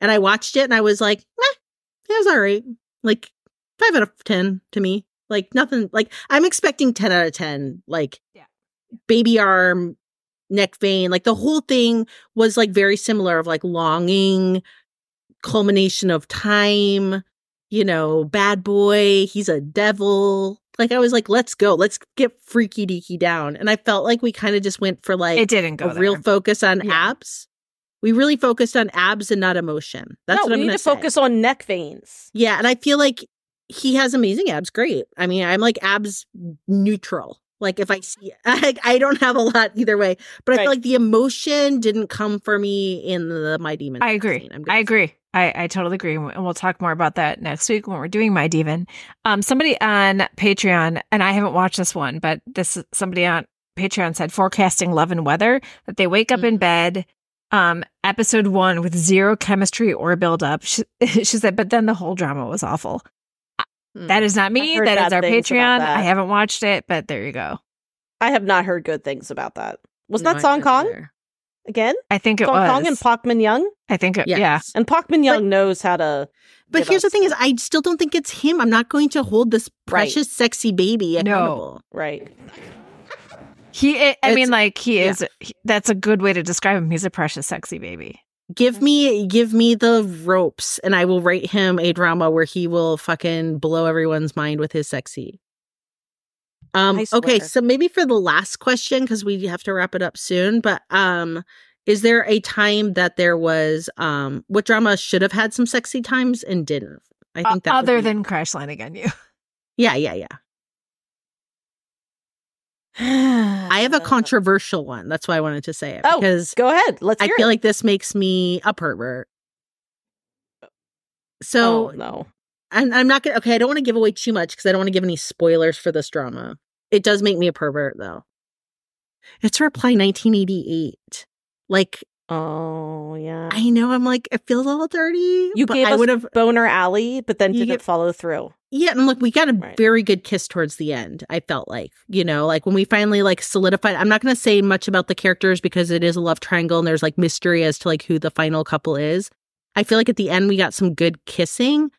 And I watched it and I was like, meh, it was all right. Like five out of ten to me. Like nothing like I'm expecting ten out of ten. Like Yeah. baby arm, neck vein, like the whole thing was like very similar of like longing, culmination of time, you know, bad boy, he's a devil. Like I was like, let's go, let's get freaky deaky down. And I felt like we kind of just went for like it didn't go a real focus on Yeah. abs. We really focused on abs and not emotion. That's no, what I'm need going to focus on neck veins. Yeah, and I feel like he has amazing abs. Great. I mean, I'm like abs neutral. Like if I see, I, I don't have a lot either way, but I Right. feel like the emotion didn't come for me in the My Demon. I agree. I agree. I, I totally agree. And we'll talk more about that next week when we're doing My Demon. Um, somebody on Patreon, and I haven't watched this one, but this somebody on Patreon said forecasting love and weather that they wake up in Mhm. bed, um, episode one with zero chemistry or build up. She, she said, but then the whole drama was awful. Hmm. That is not me. That is our Patreon. I haven't watched it, but there you go. I have not heard good things about that. Was No, that Song don't Kang either. Again? I think it Song was. Kang and Park Min Young, I think it, Yes. yeah. and Park Min Young knows how to. But give here's the thing: is I still don't think it's him. I'm not going to hold this Right. precious, sexy baby No. right. He, I It's- mean, like he yeah. is. he- that's a good way to describe him. He's a precious, sexy baby. Give mm-hmm. me, give me the ropes, and I will write him a drama where he will fucking blow everyone's mind with his sexy. Um. Okay, so maybe for the last question, because we have to wrap it up soon. But um, is there a time that there was um, what drama should have had some sexy times and didn't? I think that would other be- than Crash Landing on You. yeah, yeah, yeah. I have a controversial one. That's why I wanted to say it Oh, because Go ahead. Let's I feel it. like this makes me a pervert. So oh no. I'm, I'm not gonna. Okay, I don't want to give away too much because I don't want to give any spoilers for this drama. It does make me a pervert though. It's Reply 1988. Like Oh yeah. I know I'm like it feels a little dirty. you but gave I us would have boner alley, but then didn't get- follow through. Yeah, and look, we got a Right. very good kiss towards the end. I felt like, you know, like when we finally like solidified. I'm not going to say much about the characters because it is a love triangle and there's like mystery as to like who the final couple is. I feel like at the end we got some good kissing.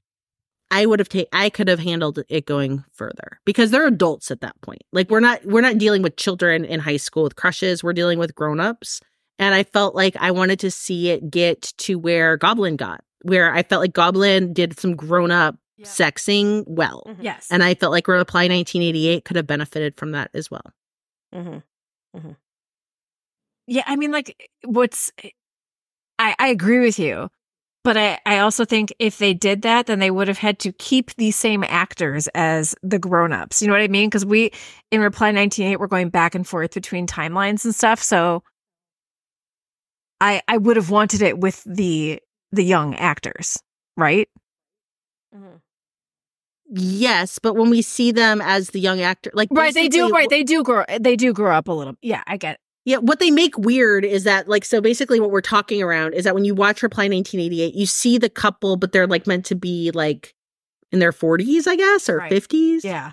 I would have taken. I could have handled it going further because they're adults at that point. Like we're not we're not dealing with children in high school with crushes. We're dealing with grown ups. And I felt like I wanted to see it get to where Goblin got, where I felt like Goblin did some grown up Yeah. sexing well. Mhm. Yes. And I felt like Reply 1988 could have benefited from that as well. Mm-hmm. Yeah, I mean, like, what's I I agree with you, but I I also think if they did that, then they would have had to keep the same actors as the grown ups. You know what I mean? Because we in Reply 1988 we're going back and forth between timelines and stuff. So I I would have wanted it with the the young actors, right? Mm-hmm. Yes, but when we see them as the young actor, like Right. They do. basically Right. They do grow. They do grow up a little. Yeah, I get. Yeah, what they make weird is that like so basically what we're talking around is that when you watch Reply 1988, you see the couple, but they're like meant to be like in their 40s, I guess, or Right. 50s. Yeah.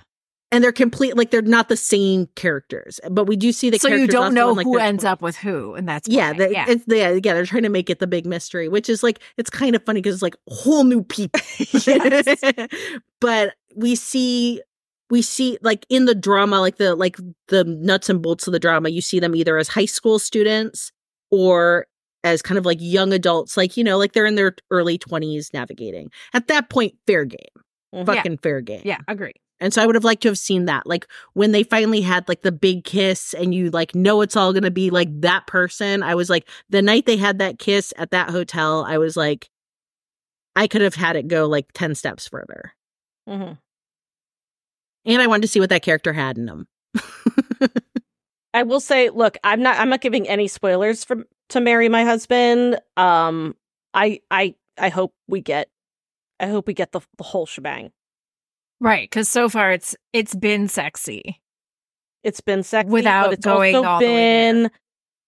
and they're complete like they're not the same characters, but we do see the so you don't know in, like, who ends 20s. up with who, and that's Yeah, they, yeah. yeah, yeah. They're trying to make it the big mystery, which is like it's kind of funny because it's like whole new people. But we see we see like in the drama, like the like the nuts and bolts of the drama, you see them either as high school students or as kind of like young adults, like you know, like they're in their early twenties navigating. At that point, fair game, Mhm. fucking fair game. yeah, agree. And so I would have liked to have seen that. Like when they finally had like the big kiss and you like know it's all going to be like that person. I was like the night they had that kiss at that hotel, I was like I could have had it go like 10 steps further. Mhm. And I wanted to see what that character had in him. I will say, look, I'm not I'm not giving any spoilers for to marry my husband. Um I I I hope we get I hope we get the the whole shebang. Right, because so far it's it's been sexy. It's been sexy Without but it's going also all the way there. been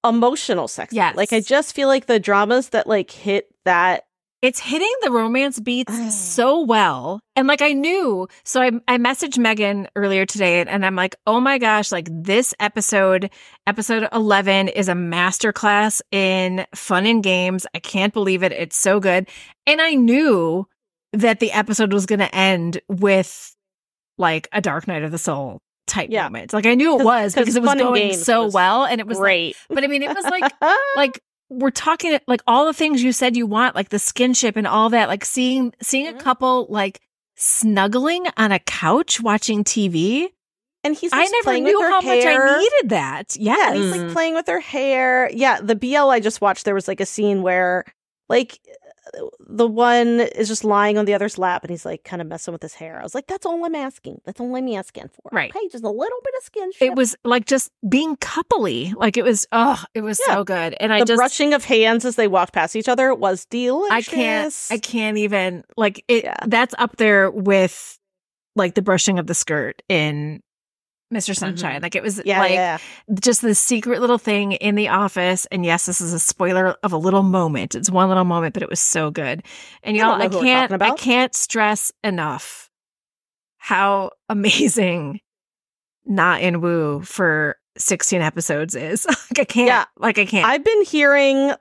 emotional sexy. Yes. Like I just feel like the dramas that like hit that It's hitting the romance beats so well. And like I knew, so I I messaged Megan earlier today and I'm like, "Oh my gosh, like this episode, episode 11 is a masterclass in fun and games. I can't believe it. It's so good." And I knew that the episode was going to end with like a Dark Night of the Soul type Yeah. moment. Like I knew it was because it was going so well and it was like- great. but I mean, it was like like we're talking like all the things you said you want, like the skinship and all that, like seeing seeing Mhm. a couple like snuggling on a couch watching TV. and he's I never knew how much. I needed that. Yeah, Yeah. he's like playing with her hair. Yeah, the BL I just watched, there was like a scene where like the one is just lying on the other's lap and he's like kind of messing with his hair. I was like, that's all I'm asking. That's all I'm asking for. Right. Okay, just a little bit of skin. It was like just being coupley. Like it was oh, it was Yeah. so good. And I the just brushing of hands as they walked past each other was delicious. I can't I can't even like it Yeah. that's up there with like the brushing of the skirt in Mr. Sunshine. Mm-hmm. Like it was Yeah, like yeah. just the secret little thing in the office. And yes, this is a spoiler of a little moment. It's one little moment, but it was so good. And I y'all, don't I can't, I can't stress enough how amazing Na In-woo for 16 episodes is. like I can't, Yeah. like I can't. I've been hearing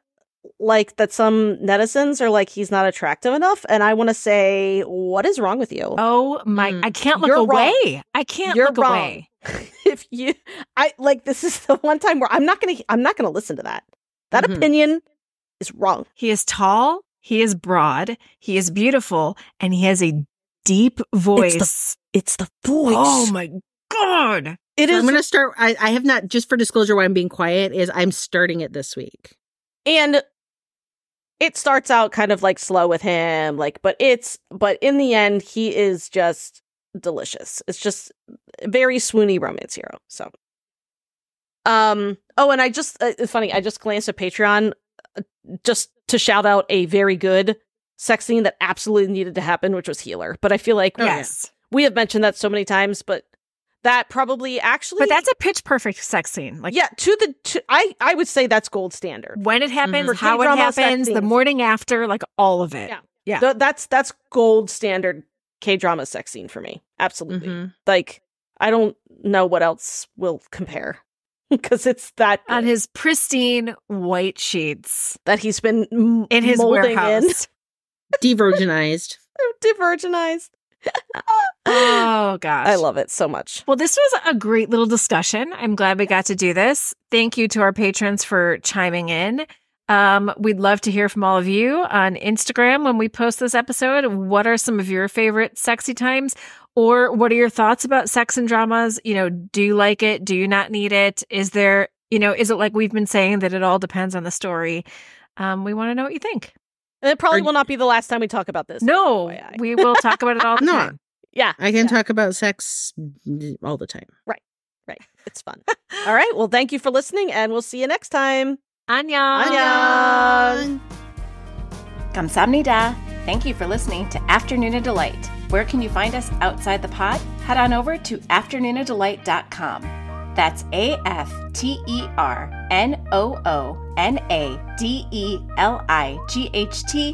like that some netizens are like he's not attractive enough, and I want to say, what is wrong with you? oh my, Mm. I can't look You're wrong. away. I can't You're look wrong. away. if you, I like this is the one time where I'm not gonna, I'm not gonna listen to that. That Mhm. opinion is wrong. He is tall, he is broad, he is beautiful, and he has a deep voice. It's the voice. Oh my god. it So is, I'm going to start. I, I have not, just for disclosure, why I'm being quiet is I'm starting it this week. and it starts out kind of like slow with him, like, but it's, but in the end, he is just delicious. It's just very swoony romance hero. So, um, oh, and I just, uh, it's funny. I just glanced at Patreon uh, just to shout out a very good sex scene that absolutely needed to happen, which was Healer. But I feel like Oh, yes. we have mentioned that so many times, but that probably actually But that's a pitch perfect sex scene. Like yeah, to the to, I I would say that's gold standard. when it happens, For how it K-drama sex happens, the morning after, like all of it. Yeah. Yeah. Th- that's that's gold standard K drama sex scene for me. Absolutely. Mhm. Like I don't know what else will compare because it's that On good his pristine white sheets that he's been m- in his molding warehouse. Devirginized. in, divergenized. Oh gosh. I love it so much. Well, this was a great little discussion. I'm glad we got to do this. Thank you to our patrons for chiming in. Um, we'd love to hear from all of you on Instagram when we post this episode. What are some of your favorite sexy times? Or what are your thoughts about sex and dramas? You know, do you like it? Do you not need it? Is there, you know, is it like we've been saying that it all depends on the story? Um, we want to know what you think. And it probably Are- will not be the last time we talk about this. No, FYI. we will talk about it all the time. No. time. yeah, I can yeah, talk about sex all the time. Right. Right. It's fun. All right. Well, thank you for listening, and we'll see you next time. Annyeong. Annyeong. Kamsamnida. Thank you for listening to Afternoona Delight. Where can you find us outside the pod? Head on over to afternoonadelight.com. That's A F T E R N O O N A D E L I G H T